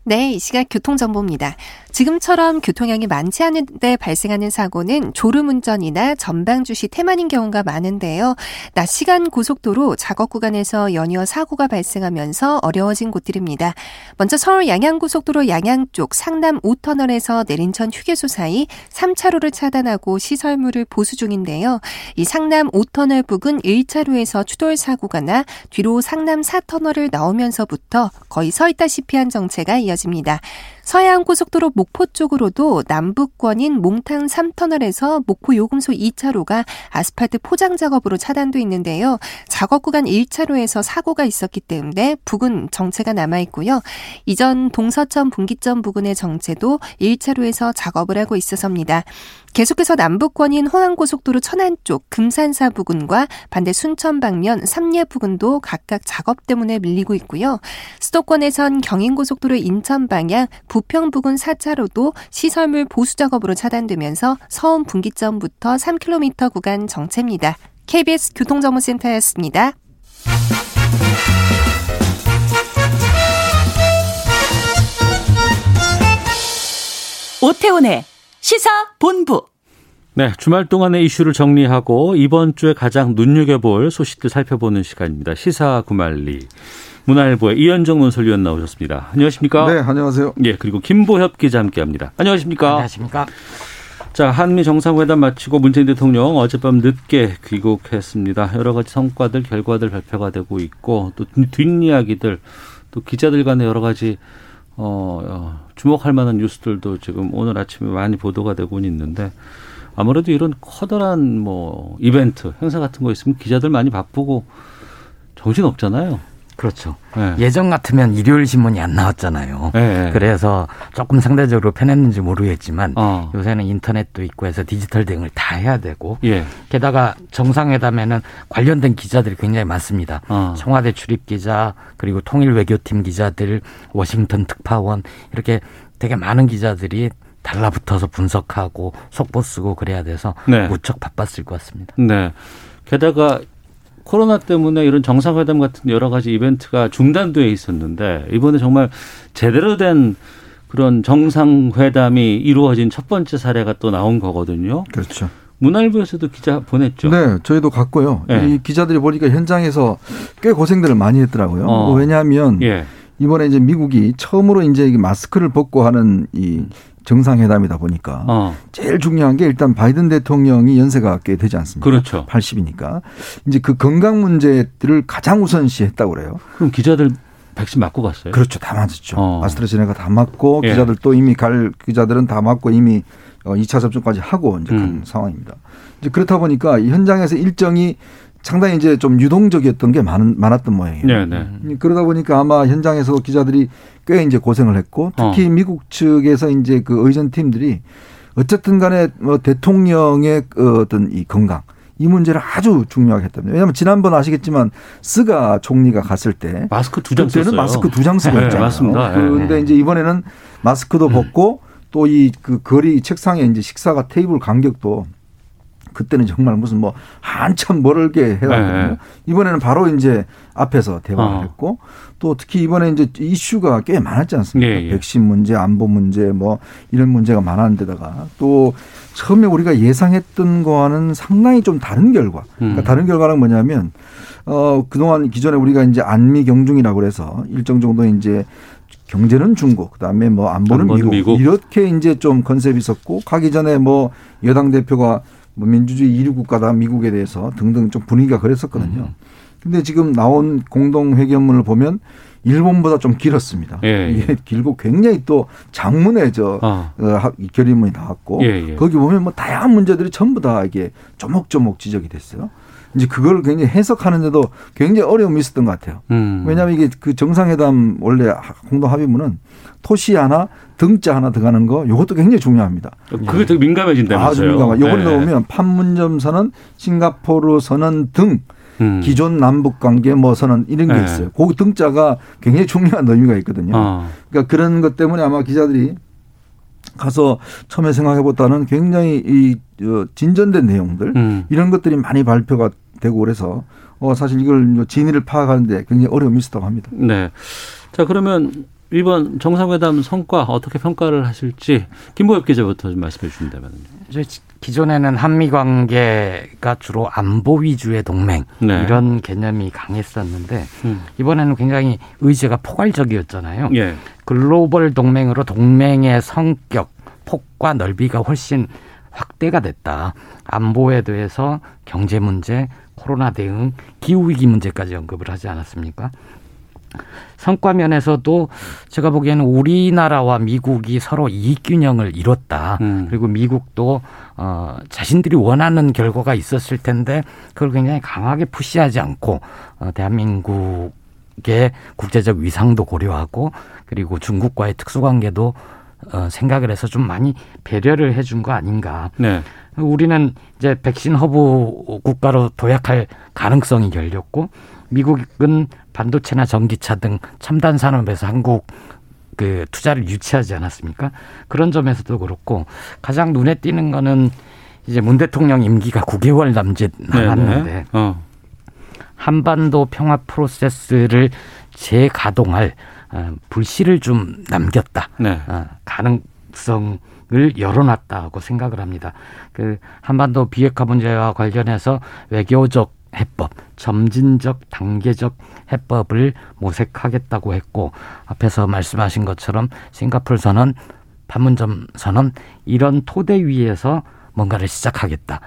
네, 이 시각 교통정보입니다. 지금처럼 교통량이 많지 않은데 발생하는 사고는 졸음운전이나 전방주시 태만인 경우가 많은데요. 낮 시간 고속도로 작업 구간에서 연이어 사고가 발생하면서 어려워진 곳들입니다. 먼저 서울 양양고속도로 양양 쪽 상남 5터널에서 내린천 휴게소 사이 3차로를 차단하고 시설물을 보수 중인데요. 이 상남 5터널 부근 1차로에서 추돌 사고가 나 뒤로 상남 4터널을 나오면서부터 거의 서 있다시피 한 정체가 이어집니다. 이어집니다. 서해안 고속도로 목포 쪽으로도 남북권인 몽탄 3터널에서 목포 요금소 2차로가 아스팔트 포장 작업으로 차단돼 있는데요. 작업 구간 1차로에서 사고가 있었기 때문에 부근 정체가 남아 있고요. 이전 동서천 분기점 부근의 정체도 1차로에서 작업을 하고 있어서입니다. 계속해서 남북권인 호남고속도로 천안 쪽 금산사 부근과 반대 순천 방면 삼례 부근도 각각 작업 때문에 밀리고 있고요. 수도권에선 경인고속도로 인천 방향 부평 부근 4차로도 시설물 보수 작업으로 차단되면서 서운 분기점부터 3km 구간 정체입니다. KBS 교통정보센터였습니다. 오태훈의 시사 본부. 네, 주말 동안의 이슈를 정리하고 이번 주에 가장 눈여겨볼 소식들 살펴보는 시간입니다. 시사 구말리. 문화일보의 이현정 논설위원 나오셨습니다. 안녕하십니까? 네, 안녕하세요. 예, 그리고 김보협 기자 함께합니다. 안녕하십니까? 안녕하십니까? 자, 한미 정상회담 마치고 문재인 대통령 어젯밤 늦게 귀국했습니다. 여러 가지 성과들, 결과들 발표가 되고 있고 또 뒷이야기들, 또 기자들 간의 여러 가지 어, 어, 주목할 만한 뉴스들도 지금 오늘 아침에 많이 보도가 되고 있는데 아무래도 이런 커다란 뭐 이벤트, 행사 같은 거 있으면 기자들 많이 바쁘고 정신 없잖아요. 그렇죠. 네. 예전 같으면 일요일 신문이 안 나왔잖아요. 네. 그래서 조금 상대적으로 편했는지 모르겠지만 어. 요새는 인터넷도 있고 해서 디지털 대응을 다 해야 되고 예. 게다가 정상회담에는 관련된 기자들이 굉장히 많습니다. 어. 청와대 출입 기자 그리고 통일 외교팀 기자들, 워싱턴 특파원 이렇게 되게 많은 기자들이 달라붙어서 분석하고 속보 쓰고 그래야 돼서 네. 무척 바빴을 것 같습니다. 네. 게다가 코로나 때문에 이런 정상회담 같은 여러 가지 이벤트가 중단돼 있었는데 이번에 정말 제대로 된 그런 정상회담이 이루어진 첫 번째 사례가 또 나온 거거든요. 그렇죠. 문화일보에서도 기자 보냈죠. 네, 저희도 갔고요. 네. 이 기자들이 보니까 현장에서 꽤 고생들을 많이 했더라고요. 어. 왜냐하면 예. 이번에 이제 미국이 처음으로 이제 마스크를 벗고 하는 이 정상회담이다 보니까 어. 제일 중요한 게 일단 바이든 대통령이 연세가 꽤 되지 않습니까? 그렇죠. 80이니까 이제 그 건강 문제들을 가장 우선시했다고 그래요. 그럼 기자들 백신 맞고 갔어요? 그렇죠. 다 맞았죠. 어. 아스트라제네카 다 맞고 예. 기자들 또 이미 갈 기자들은 다 맞고 이미 2차 어, 접종까지 하고 이제 간 음. 상황입니다. 이제 그렇다 보니까 현장에서 일정이 상당히 이제 좀 유동적이었던 게 많, 많았던 모양이에요. 네, 네. 그러다 보니까 아마 현장에서 기자들이 꽤 이제 고생을 했고 특히 어. 미국 측에서 이제 그 의전 팀들이 어쨌든 간에 뭐 대통령의 그 어떤 이 건강 이 문제를 아주 중요하게 했답니다. 왜냐하면 지난번 아시겠지만 스가 총리가 갔을 때 마스크 두 장 썼어요. 마스크 두 장 쓰고 네, 있잖아요. 맞습니다. 그런데 네. 이제 이번에는 마스크도 음. 벗고 또이 그 거리 책상에 이제 식사가 테이블 간격도 그때는 정말 무슨 뭐 한참 멀게 해왔거든요. 네. 이번에는 바로 이제 앞에서 대화를 어. 했고 또 특히 이번에 이제 이슈가 꽤 많았지 않습니까? 예, 예. 백신 문제, 안보 문제 뭐 이런 문제가 많았는데다가 또 처음에 우리가 예상했던 거와는 상당히 좀 다른 결과. 그러니까 음. 다른 결과는 뭐냐면 어 그동안 기존에 우리가 이제 안미 경중이라고 그래서 일정 정도 이제 경제는 중국, 그다음에 뭐 안보는, 안보는 미국, 미국, 이렇게 이제 좀 컨셉이 있었고 가기 전에 뭐 여당 대표가 뭐 민주주의 1위 국가다 미국에 대해서 등등 좀 분위기가 그랬었거든요. 음. 근데 지금 나온 공동 회견문을 보면 일본보다 좀 길었습니다. 예, 예. 이게 길고 굉장히 또 장문의 저 어. 어 결의문이 나왔고 예, 예, 거기 보면 뭐 다양한 문제들이 전부 다 이게 조목조목 지적이 됐어요. 이제 그걸 굉장히 해석하는데도 굉장히 어려움이 있었던 것 같아요. 음. 왜냐하면 이게 그 정상회담 원래 공동 합의문은 토시 하나 등자 하나 들어가는 거 이것도 굉장히 중요합니다. 그게 되게 민감해진다면서요. 아주 민감하. 요번에 네. 넣으면 판문점 선언, 싱가포르 선언 등 음. 기존 남북 관계 뭐 선언 이런 게 네. 있어요. 그 등자가 굉장히 중요한 의미가 있거든요. 어. 그러니까 그런 것 때문에 아마 기자들이 가서 처음에 생각해보다는 굉장히 이 어, 진전된 내용들 음. 이런 것들이 많이 발표가 되고 그래서 어 사실 이걸 진위를 파악하는데 굉장히 어려움이 있었다고 합니다. 네. 자 그러면 이번 정상회담 성과 어떻게 평가를 하실지 김보엽 기자부터 좀 말씀해 주신다면요. 기존에는 한미 관계가 주로 안보 위주의 동맹 네. 이런 개념이 강했었는데 음. 이번에는 굉장히 의지가 포괄적이었잖아요. 예. 글로벌 동맹으로 동맹의 성격, 폭과 넓이가 훨씬 확대가 됐다. 안보에 대해서 경제 문제, 코로나 대응, 기후 위기 문제까지 언급을 하지 않았습니까? 성과 면에서도 제가 보기에는 우리나라와 미국이 서로 이익 균형을 이뤘다. 음. 그리고 미국도 어 자신들이 원하는 결과가 있었을 텐데 그걸 굉장히 강하게 푸시하지 않고 어 대한민국 의 국제적 위상도 고려하고 그리고 중국과의 특수관계도 어 생각을 해서 좀 많이 배려를 해준 거 아닌가. 네. 우리는 이제 백신 허브 국가로 도약할 가능성이 열렸고 미국은 반도체나 전기차 등 첨단 산업에서 한국 그 투자를 유치하지 않았습니까? 그런 점에서도 그렇고 가장 눈에 띄는 거는 이제 문 대통령 임기가 9개월 남짓 남았는데 어. 한반도 평화 프로세스를 재가동할 어, 불씨를 좀 남겼다. 네. 어, 가능성 을 열어놨다고 생각을 합니다. 그 한반도 비핵화 문제와 관련해서 외교적 해법, 점진적 단계적 해법을 모색하겠다고 했고 앞에서 말씀하신 것처럼 싱가폴 선언, 판문점 선언 이런 토대 위에서 뭔가를 시작하겠다.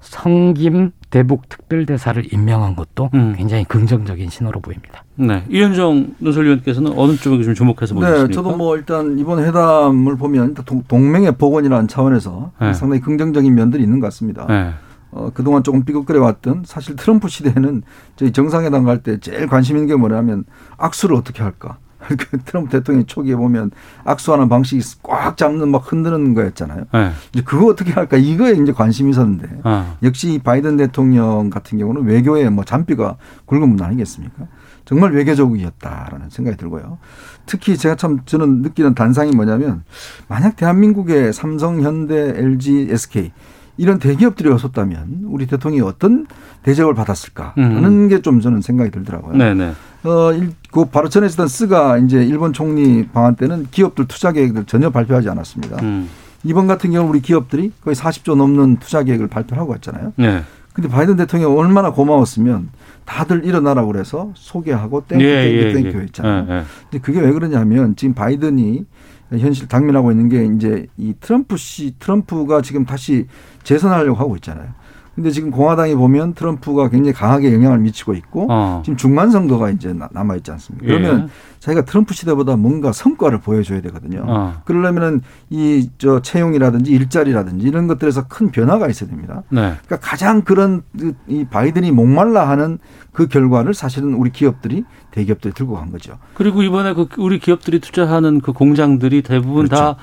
성김 대북 특별대사를 임명한 것도 음. 굉장히 긍정적인 신호로 보입니다. 네, 이현정 논설위원께서는 어느 쪽에 좀 주목해서 보셨습니까? 네, 저도 뭐 일단 이번 회담을 보면 동맹의 복원이라는 차원에서 네. 상당히 긍정적인 면들이 있는 것 같습니다. 네. 어, 그동안 조금 삐걱거려 왔던 사실 트럼프 시대에는 저희 정상회담 갈 때 제일 관심 있는 게 뭐냐면 악수를 어떻게 할까. 그 트럼프 대통령이 초기에 보면 악수하는 방식이 꽉 잡는 막 흔드는 거였잖아요. 네. 이제 그거 어떻게 할까 이거에 이제 관심이 있었는데 어. 역시 바이든 대통령 같은 경우는 외교에 뭐 잔뼈가 굵은 분 아니겠습니까? 정말 외교적이었다라는 생각이 들고요. 특히 제가 참 저는 느끼는 단상이 뭐냐면 만약 대한민국의 삼성, 현대, LG, SK 이런 대기업들이 왔었다면 우리 대통령이 어떤 대접을 받았을까 하는 음. 게좀 저는 생각이 들더라고요. 네네. 어, 그 바로 전에 있었던 스가 이제 일본 총리 방한 때는 기업들 투자 계획을 전혀 발표하지 않았습니다. 음. 이번 같은 경우 우리 기업들이 거의 40조 넘는 투자 계획을 발표하고 왔잖아요. 네. 근데 바이든 대통령이 얼마나 고마웠으면 다들 일어나라고 그래서 소개하고 thank you thank you thank you 했잖아요. 예, 예. 근데 그게 왜 그러냐면 지금 바이든이 현실 당면하고 있는 게 이제 이 트럼프 씨 트럼프가 지금 다시 재선하려고 하고 있잖아요. 근데 지금 공화당이 보면 트럼프가 굉장히 강하게 영향을 미치고 있고 어. 지금 중간 선거가 이제 남아 있지 않습니까? 그러면 예. 자기가 트럼프 시대보다 뭔가 성과를 보여줘야 되거든요. 어. 그러려면은 이 저 채용이라든지 일자리라든지 이런 것들에서 큰 변화가 있어야 됩니다. 네. 그러니까 가장 그런 이 바이든이 목말라 하는 그 결과를 사실은 우리 기업들이 대기업들이 들고 간 거죠. 그리고 이번에 그 우리 기업들이 투자하는 그 공장들이 대부분 그렇죠. 다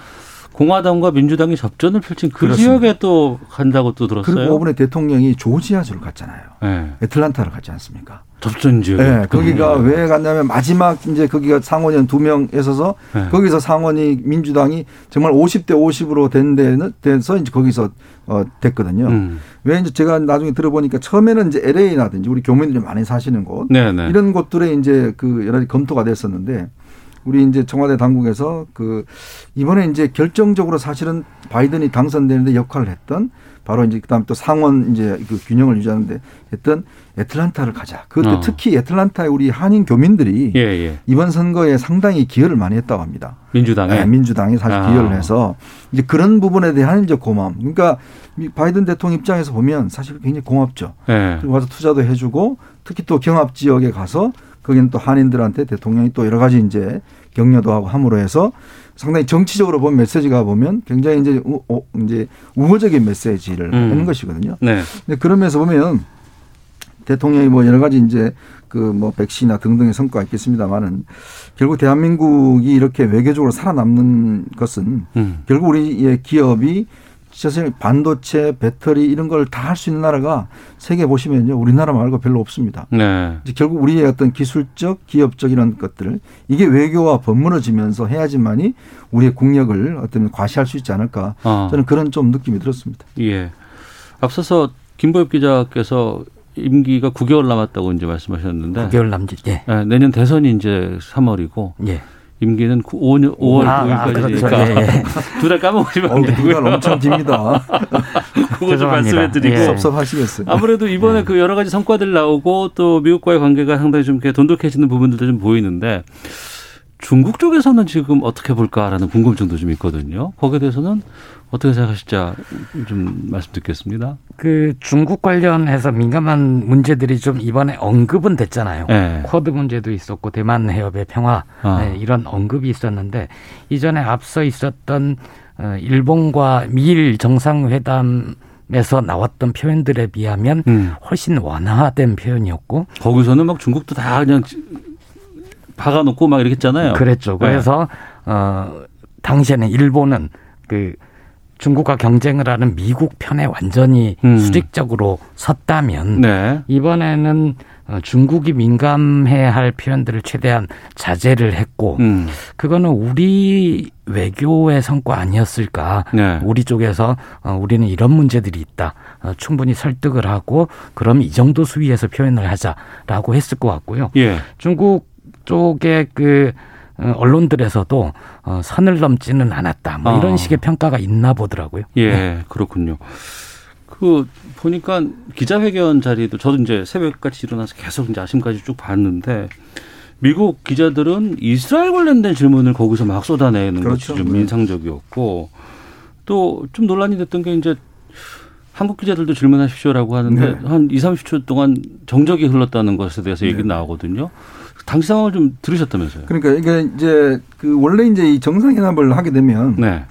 공화당과 민주당이 접전을 펼친 그 그렇습니다. 지역에 또 간다고 또 들었어요. 그리고 이번에 대통령이 조지아주를 갔잖아요. 네. 애틀란타를 갔지 않습니까? 접전 지역. 네, 거기가 음. 왜 갔냐면 마지막 이제 거기가 상원의원 두 명 있어서 네. 거기서 상원이 민주당이 정말 50대 50으로 된 데는 돼서 이제 거기서 어 됐거든요. 음. 왜 이제 제가 나중에 들어보니까 처음에는 이제 LA라든지 우리 교민들이 많이 사시는 곳 네네. 네. 이런 곳들에 이제 그 여러 가지 검토가 됐었는데 우리 이제 청와대 당국에서 그 이번에 이제 결정적으로 사실은 바이든이 당선되는데 역할을 했던 바로 이제 그다음에 또 상원 이제 그 균형을 유지하는데 했던 애틀란타를 가자. 그것도 어. 특히 애틀란타의 우리 한인 교민들이 예, 예. 이번 선거에 상당히 기여를 많이 했다고 합니다. 민주당에 네, 민주당이 사실 아. 기여를 해서 이제 그런 부분에 대한 이제 고마움. 그러니까 바이든 대통령 입장에서 보면 사실 굉장히 고맙죠. 예. 그리고 와서 투자도 해주고 특히 또 경합 지역에 가서 거기는 또 한인들한테 대통령이 또 여러 가지 이제 격려도 하고 함으로 해서 상당히 정치적으로 보면 메시지가 보면 굉장히 이제 우, 어, 이제 우호적인 메시지를 음. 하는 것이거든요. 네. 근데 그러면서 보면 대통령이 뭐 여러 가지 이제 그 뭐 백신이나 등등의 성과가 있겠습니다만은 결국 대한민국이 이렇게 외교적으로 살아남는 것은 음. 결국 우리의 기업이 사실 반도체, 배터리 이런 걸 다 할 수 있는 나라가 세계 보시면요. 우리나라 말고 별로 없습니다. 네. 이제 결국 우리의 어떤 기술적, 기업적 이런 것들을 이게 외교와 버무러지면서 해야지만이 우리의 국력을 어떤 과시할 수 있지 않을까. 어. 저는 그런 좀 느낌이 들었습니다. 예. 앞서서 김보엽 기자께서 임기가 9개월 남았다고 이제 말씀하셨는데 9개월 남짓. 예. 네, 내년 대선이 이제 3월이고 예. 임기는 5년, 5월 아, 9일까지니까 아, 예, 예. 두달 까먹으시면 안 되고요. 두달 엄청 깁니다. 그거 좀 말씀해드리고 예. 섭섭하시겠어요. 아무래도 이번에 예. 그 여러 가지 성과들 나오고 또 미국과의 관계가 상당히 좀 돈독해지는 부분들도 좀 보이는데 중국 쪽에서는 지금 어떻게 볼까라는 궁금증도 좀 있거든요. 거기에 대해서는 어떻게 생각하실지 좀 말씀 듣겠습니다. 그 중국 관련해서 민감한 문제들이 좀 이번에 언급은 됐잖아요. 네. 쿼드 문제도 있었고 대만 해협의 평화 아. 네, 이런 언급이 있었는데 이전에 앞서 있었던 어, 일본과 미일 정상회담 에서 나왔던 표현들에 비하면 음. 훨씬 완화된 표현이었고 거기서는 막 중국도 다 그냥 박아놓고 막 이렇게 했잖아요. 그랬죠. 그래서 네. 어 당시에는 일본은 그 중국과 경쟁을 하는 미국 편에 완전히 음. 수직적으로 섰다면 네. 이번에는 어, 중국이 민감해야 할 표현들을 최대한 자제를 했고 음. 그거는 우리 외교의 성과 아니었을까? 네. 우리 쪽에서 어, 우리는 이런 문제들이 있다. 어, 충분히 설득을 하고 그럼 이 정도 수위에서 표현을 하자라고 했을 것 같고요. 예. 중국 쪽에 그 어, 언론들에서도 어, 선을 넘지는 않았다. 뭐 이런 아. 식의 평가가 있나 보더라고요. 예, 네. 그렇군요. 그 보니까 기자회견 자리도 저도 이제 새벽같이 일어나서 계속 이제 아침까지 쭉 봤는데 미국 기자들은 이스라엘 관련된 질문을 거기서 막 쏟아내는 그렇죠. 것이 좀 네. 인상적이었고 또 좀 논란이 됐던 게 이제 한국 기자들도 질문하십시오라고 하는데 네. 한 2, 30초 동안 정적이 흘렀다는 것에 대해서 얘기 네. 나오거든요. 당시 상황을 좀 들으셨다면서요? 그러니까 이게 이제 그 원래 이제 이 정상회담을 하게 되면 네.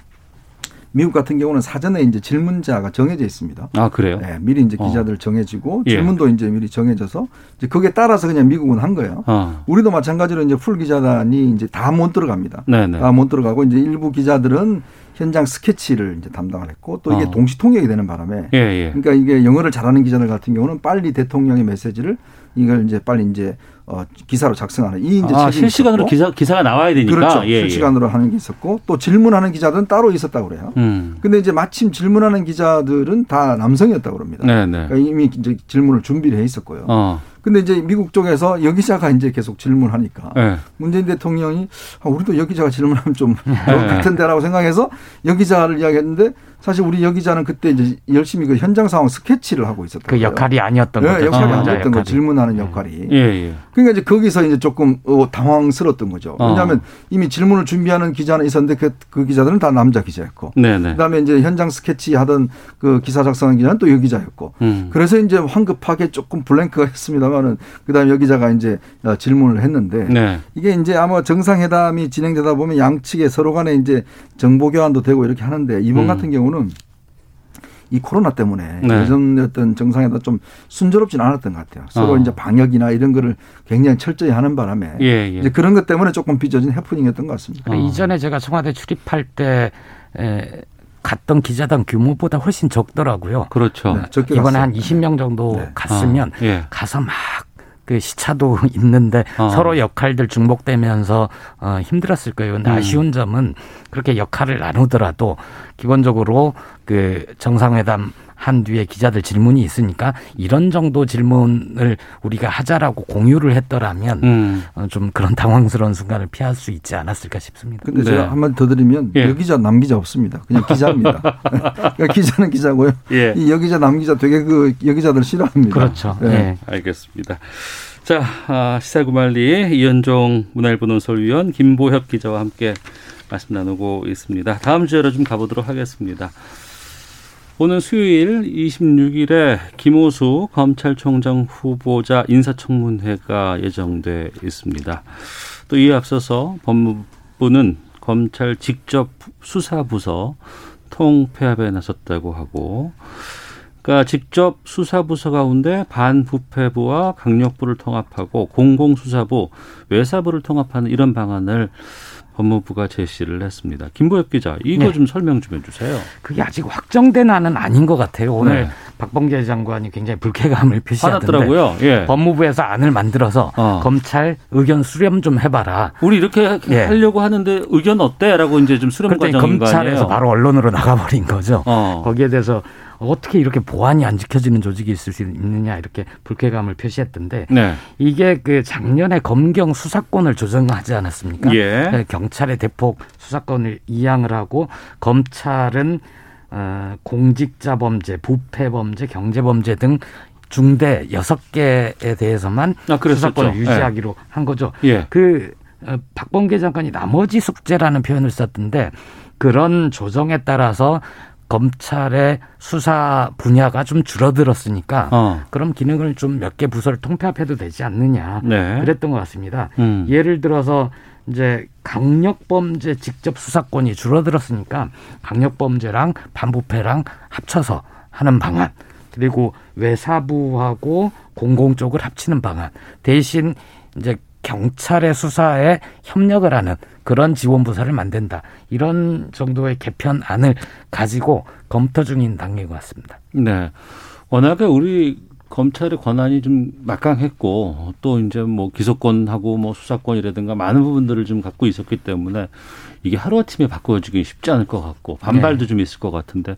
미국 같은 경우는 사전에 이제 질문자가 정해져 있습니다. 아 그래요? 네, 미리 이제 어. 기자들 어. 정해지고 예. 질문도 이제 미리 정해져서 이제 거기에 따라서 그냥 미국은 한 거예요. 어. 우리도 마찬가지로 이제 풀 기자단이 이제 다 못 들어갑니다. 네네. 다못 들어가고 이제 일부 기자들은 현장 스케치를 이제 담당을 했고 또 이게 어. 동시 통역이 되는 바람에 예, 예. 그러니까 이게 영어를 잘하는 기자들 같은 경우는 빨리 대통령의 메시지를 이걸 이제 빨리 이제 어, 기사로 작성하는 이 이제 아, 실시간으로 기사 기사가 나와야 되니까 그렇죠. 예, 예. 실시간으로 예. 하는 게 있었고 또 질문하는 기자들은 따로 있었다고 그래요. 음. 근데 이제 마침 질문하는 기자들은 다 남성이었다고 그럽니다. 네, 네. 그러니까 이미 이제 질문을 준비를 해 있었고요. 어. 근데 이제 미국 쪽에서 여기자가 이제 계속 질문하니까 네. 문재인 대통령이 아, 우리도 여기자가 질문하면 좀 네. 같은데라고 생각해서 여기자를 이야기했는데 사실 우리 여기자는 그때 이제 열심히 그 현장 상황 스케치를 하고 있었던 그 역할이 아니었던 네, 거죠. 역할이 아, 아니었던 거 질문하는 역할이. 예, 예. 그러니까 이제 거기서 이제 조금 어, 당황스러웠던 거죠. 어. 왜냐하면 이미 질문을 준비하는 기자는 있었는데 그, 그 기자들은 다 남자 기자였고, 네네. 네. 그다음에 이제 현장 스케치 하던 그 기사 작성한 기자는 또 여기자였고, 음. 그래서 이제 황급하게 조금 블랭크가 했습니다만은 그다음에 여기자가 이제 어, 질문을 했는데 네. 이게 이제 아마 정상회담이 진행되다 보면 양측에 서로 간에 이제 정보 교환도 되고 이렇게 하는데 이번 음. 같은 경우는 이 코로나 때문에 네. 예전 어떤 정상회담 좀 순조롭진 않았던 것 같아요. 서로 어. 이제 방역이나 이런 거를 굉장히 철저히 하는 바람에 예, 예. 이제 그런 것 때문에 조금 빚어진 해프닝이었던 것 같습니다. 어. 이전에 제가 청와대 출입할 때 에, 갔던 기자단 규모보다 훨씬 적더라고요. 그렇죠. 네, 이번에 한 20명 정도 네. 갔으면 어. 예. 가서 막 그 시차도 있는데 어. 서로 역할들 중복되면서 어, 힘들었을 거예요. 근데 음. 아쉬운 점은 그렇게 역할을 나누더라도 기본적으로 그 정상회담 한 뒤에 기자들 질문이 있으니까 이런 정도 질문을 우리가 하자라고 공유를 했더라면 음. 어, 좀 그런 당황스러운 순간을 피할 수 있지 않았을까 싶습니다. 근데 네. 제가 한마디 더 드리면 예. 여기자 남기자 없습니다. 그냥 기자입니다. 그러니까 기자는 기자고요. 예. 이 여기자 남기자 되게 그 여기자들 싫어합니다. 그렇죠. 네. 예. 알겠습니다. 자, 아, 시사구말리 이현종 문화일보 논설위원 김보협 기자와 함께 말씀 나누고 있습니다. 다음 주에로 좀 가보도록 하겠습니다. 오늘 수요일 26일에 김호수 검찰총장 후보자 인사청문회가 예정돼 있습니다. 또 이에 앞서서 법무부는 검찰 직접 수사부서 통폐합에 나섰다고 하고 그러니까 직접 수사부서 가운데 반부패부와 강력부를 통합하고 공공수사부, 외사부를 통합하는 이런 방안을 법무부가 제시를 했습니다. 김보엽 기자, 이거 네. 좀 설명 좀 해주세요. 그게 아직 확정된 안은 아닌 것 같아요. 오늘 네. 박범계 장관이 굉장히 불쾌감을 표시하더라고요. 예. 법무부에서 안을 만들어서 어. 검찰 의견 수렴 좀 해봐라. 우리 이렇게 예. 하려고 하는데 의견 어때?라고 이제 좀 수렴 과정인 검찰에서 바로 언론으로 나가버린 거죠. 어. 거기에 대해서 어떻게 이렇게 보안이 안 지켜지는 조직이 있을 수 있느냐 이렇게 불쾌감을 표시했던데 네. 이게 그 작년에 검경 수사권을 조정하지 않았습니까? 예. 네, 경찰의 대폭 수사권을 이양을 하고 검찰은 어, 공직자 범죄, 부패 범죄, 경제 범죄 등 중대 여섯 개에 대해서만 아, 수사권을 유지하기로 네. 한 거죠. 예. 그 어, 박범계 장관이 나머지 숙제라는 표현을 썼던데 그런 조정에 따라서 검찰의 수사 분야가 좀 줄어들었으니까 어. 그럼 기능을 좀 몇 개 부서를 통폐합해도 되지 않느냐 네. 그랬던 것 같습니다. 음. 예를 들어서 이제 강력범죄 직접 수사권이 줄어들었으니까 강력범죄랑 반부패랑 합쳐서 하는 방안 그리고 외사부하고 공공 쪽을 합치는 방안 대신 이제 경찰의 수사에 협력을 하는 그런 지원부서를 만든다. 이런 정도의 개편안을 가지고 검토 중인 단계인 것 같습니다. 네. 워낙에 우리 검찰의 권한이 좀 막강했고 또 이제 뭐 기소권하고 뭐 수사권이라든가 많은 부분들을 좀 갖고 있었기 때문에 이게 하루아침에 바꿔주기 쉽지 않을 것 같고 반발도 네. 좀 있을 것 같은데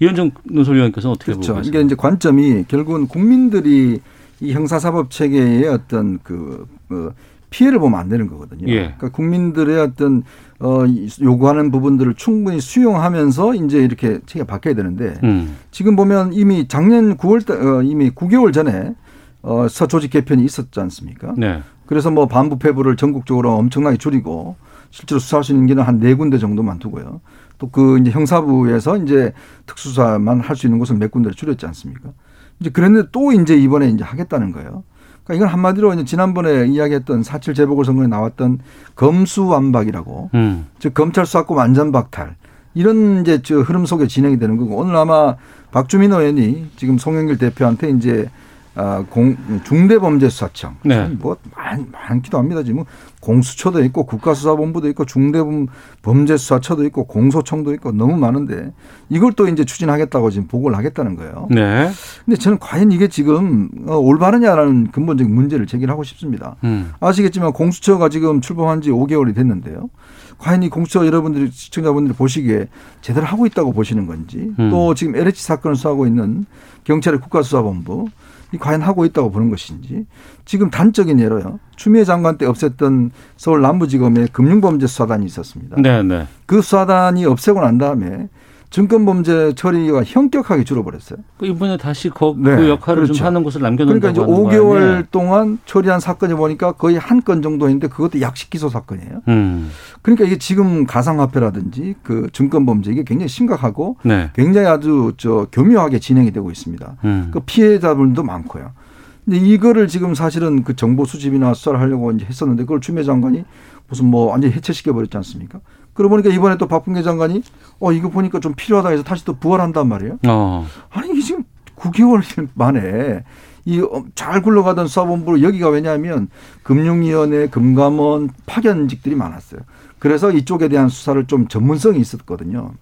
이현정 논설위원께서는 어떻게 그렇죠. 보고 계세요? 이게 이제 관점이 결국은 국민들이 이 형사사법 체계의 어떤 그, 그 피해를 보면 안 되는 거거든요. 예. 그러니까 국민들의 어떤 어 요구하는 부분들을 충분히 수용하면서 이제 이렇게 체계가 바뀌어야 되는데 음. 지금 보면 이미 작년 9월 달 어, 이미 9개월 전에 어 서 조직 개편이 있었지 않습니까? 네. 그래서 뭐 반부패부를 전국적으로 엄청나게 줄이고 실제로 수사할 수 있는 게는 한 네 군데 정도만 두고요. 또 그 이제 형사부에서 이제 특수사만 할 수 있는 곳을 몇 군데를 줄였지 않습니까? 이제 그랬는데 또 이제 이번에 이제 하겠다는 거예요. 그러니까 이건 한마디로 이제 지난번에 이야기했던 사칠 재보궐선거에 나왔던 검수완박이라고 음. 즉 검찰 수사권 완전 박탈 이런 이제 저 흐름 속에 진행이 되는 거고 오늘 아마 박주민 의원이 지금 송영길 대표한테 이제 아, 공, 중대범죄수사청. 네. 뭐, 많, 많기도 합니다. 지금 공수처도 있고 국가수사본부도 있고 중대범죄수사처도 있고 공소청도 있고 너무 많은데 이걸 또 이제 추진하겠다고 지금 보고를 하겠다는 거예요. 네. 근데 저는 과연 이게 지금 어, 올바르냐라는 근본적인 문제를 제기하고 싶습니다. 음. 아시겠지만 공수처가 지금 출범한 지 5개월이 됐는데요. 과연 이 공수처 여러분들이 시청자분들이 보시기에 제대로 하고 있다고 보시는 건지 음. 또 지금 LH 사건을 수하고 있는 경찰의 국가수사본부 이 과연 하고 있다고 보는 것인지 지금 단적인 예로요. 추미애 장관 때 없앴던 서울 남부지검의 금융범죄 수사단이 있었습니다. 네, 네. 그 수사단이 없애고 난 다음에 증권범죄 처리가 현격하게 줄어버렸어요. 그 이번에 다시 그, 네. 그 역할을 그렇죠. 좀 하는 것을 남겨놓은 그러니까 이제 5개월 동안 처리한 사건이 보니까 거의 한 건 정도인데 그것도 약식 기소 사건이에요. 음. 그러니까 이게 지금 가상화폐라든지 그 증권범죄 이게 굉장히 심각하고 네. 굉장히 아주 저 교묘하게 진행이 되고 있습니다. 음. 그 피해자분도 많고요. 근데 이거를 지금 사실은 그 정보 수집이나 수사를 하려고 이제 했었는데 그걸 추미애 장관이 무슨 뭐 완전히 해체시켜 버렸지 않습니까? 그러고 보니까 이번에 또 박bun계 장관이 어 이거 보니까 좀 필요하다 해서 다시 또 부활한단 말이에요. 어. 아니 이게 지금 9개월 만에 이 잘 굴러가던 수사본부로 여기가 왜냐하면 금융위원회, 금감원 파견직들이 많았어요. 그래서 이쪽에 대한 수사를 좀 전문성이 있었거든요.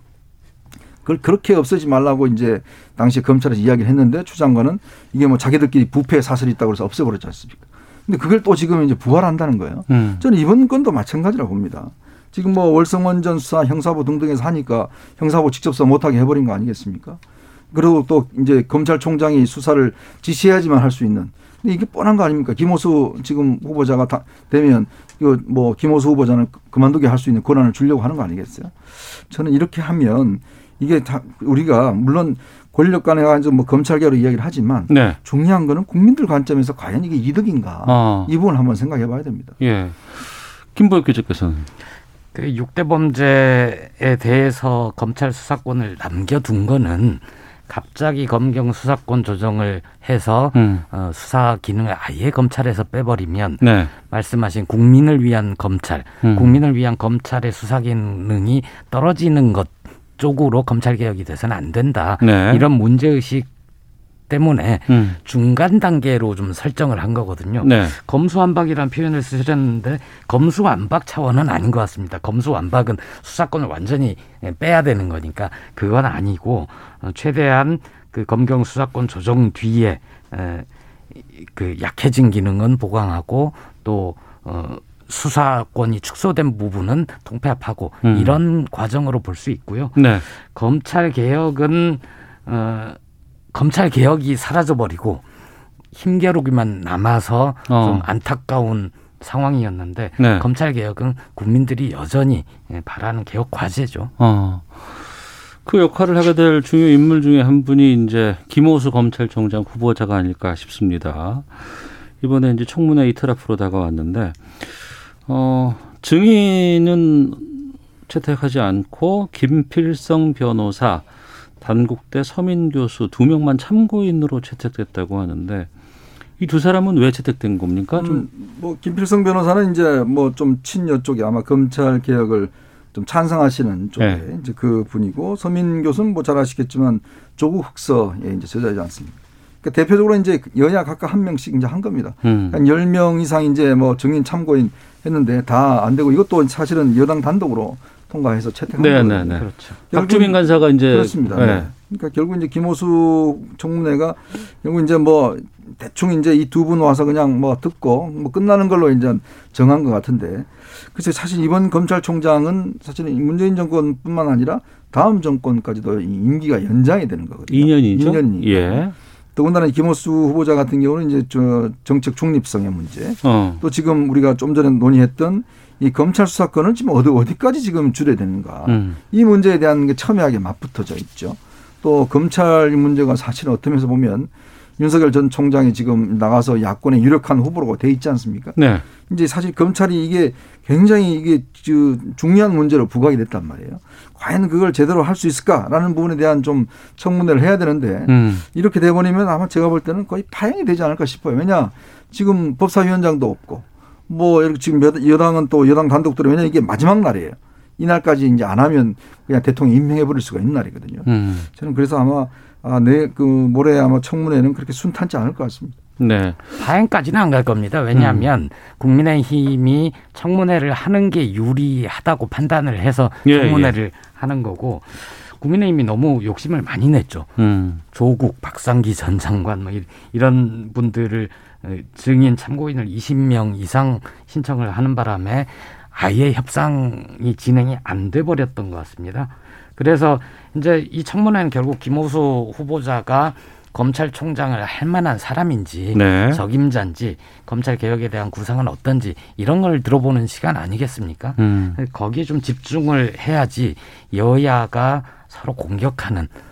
그걸 그렇게 없애지 말라고 이제 당시 검찰에서 이야기를 했는데 추 장관은 이게 뭐 자기들끼리 부패 사설이 있다고 해서 없애버렸지 않습니까? 근데 그걸 또 지금 이제 부활한다는 거예요. 음. 저는 이번 건도 마찬가지라고 봅니다. 지금 뭐 월성원전 수사, 형사부 등등에서 하니까 형사부 직접 수 못하게 해버린 거 아니겠습니까? 그리고 또 이제 검찰총장이 수사를 지시해야지만 할 수 있는. 근데 이게 뻔한 거 아닙니까? 김호수 지금 후보자가 다 되면 이거 뭐 김호수 후보자는 그만두게 할 수 있는 권한을 주려고 하는 거 아니겠어요? 저는 이렇게 하면 이게 다 우리가 물론 권력 간에 가지고 뭐 검찰 개혁 이야기를 하지만 네. 중요한 거는 국민들 관점에서 과연 이게 이득인가 어. 이 부분 을 한번 생각해 봐야 됩니다. 예. 김보혁 기자께서는 그 6대 범죄에 대해서 검찰 수사권을 남겨둔 거는 갑자기 검경 수사권 조정을 해서 음. 어, 수사 기능을 아예 검찰에서 빼버리면 네. 말씀하신 국민을 위한 검찰, 음. 국민을 위한 검찰의 수사 기능이 떨어지는 것 쪽으로 검찰 개혁이 돼서는 안 된다. 네. 이런 문제 의식 때문에 음. 중간 단계로 좀 설정을 한 거거든요. 네. 검수완박이라는 표현을 쓰셨는데 검수완박 차원은 아닌 것 같습니다. 검수완박은 수사권을 완전히 빼야 되는 거니까 그건 아니고 어, 최대한 그 검경 수사권 조정 뒤에 그 약해진 기능은 보강하고 또 어, 수사권이 축소된 부분은 통폐합하고 음. 이런 과정으로 볼 수 있고요. 네. 검찰 개혁은 어 검찰 개혁이 사라져 버리고 힘겨루기만 남아서 어. 좀 안타까운 상황이었는데 네. 검찰 개혁은 국민들이 여전히 예, 바라는 개혁 과제죠. 어. 그 역할을 하게 될 중요 인물 중에 한 분이 이제 김호수 검찰총장 후보자가 아닐까 싶습니다. 이번에 이제 청문회 이틀 앞으로 다가왔는데 어, 증인은 채택하지 않고 김필성 변호사, 단국대 서민 교수 두 명만 참고인으로 채택됐다고 하는데 이 두 사람은 왜 채택된 겁니까? 좀 음, 뭐 김필성 변호사는 이제 뭐 좀 친여 쪽에 아마 검찰 개혁을 좀 찬성하시는 쪽에 네. 이제 그 분이고 서민 교수는 뭐 잘 아시겠지만 조국 흑서에 이제 저자지 않습니까? 그러니까 대표적으로 이제 여야 각각 한 명씩 이제 한 겁니다. 음. 한 10명 이상 이제 뭐 증인 참고인 했는데 다 안 되고 이것도 사실은 여당 단독으로 통과해서 채택한 네, 거거든요. 네, 네. 그렇죠. 박주민 간사가 이제 그렇습니다. 네. 네. 그러니까 결국 이제 김호수 청문회가 결국 이제 뭐 대충 이제 이 두 분 와서 그냥 뭐 듣고 뭐 끝나는 걸로 이제 정한 것 같은데 그래서 사실 이번 검찰총장은 사실은 문재인 정권뿐만 아니라 다음 정권까지도 임기가 연장이 되는 거거든요. 2년이죠. 2년이니까. 예. 더군다나 김호수 후보자 같은 경우는 이제 저 정책 중립성의 문제, 어. 또 지금 우리가 좀 전에 논의했던 이 검찰 수사권을 지금 어디 어디까지 지금 줄여야 되는가 음. 이 문제에 대한 게 첨예하게 맞붙어져 있죠. 또 검찰 문제가 사실은 어떤 면에서 보면 윤석열 전 총장이 지금 나가서 야권의 유력한 후보로 돼 있지 않습니까? 네. 이제 사실 검찰이 이게 굉장히 이게 중요한 문제로 부각이 됐단 말이에요. 과연 그걸 제대로 할 수 있을까라는 부분에 대한 좀 청문회를 해야 되는데 음. 이렇게 돼버리면 아마 제가 볼 때는 거의 파행이 되지 않을까 싶어요. 왜냐 지금 법사위원장도 없고 뭐 이렇게 지금 여당은 또 여당 단독들은 왜냐 이게 마지막 날이에요. 이날까지 이제 안 하면 그냥 대통령 임명해 버릴 수가 있는 날이거든요. 음. 저는 그래서 아마 아, 내 그 모레 아마 청문회는 그렇게 순탄치 않을 것 같습니다. 네. 파행까지는 안 갈 겁니다. 왜냐하면 음. 국민의힘이 청문회를 하는 게 유리하다고 판단을 해서 예, 청문회를 예. 하는 거고 국민의힘이 너무 욕심을 많이 냈죠. 음. 조국, 박상기 전 장관 뭐 이런 분들을 어, 증인 참고인을 20명 이상 신청을 하는 바람에 아예 협상이 진행이 안 돼 버렸던 것 같습니다. 그래서 이제 이 청문회는 결국 김호수 후보자가 검찰총장을 할 만한 사람인지 네. 적임자인지 검찰 개혁에 대한 구상은 어떤지 이런 걸 들어보는 시간 아니겠습니까? 음. 거기에 좀 집중을 해야지 여야가 서로 공격하는 어,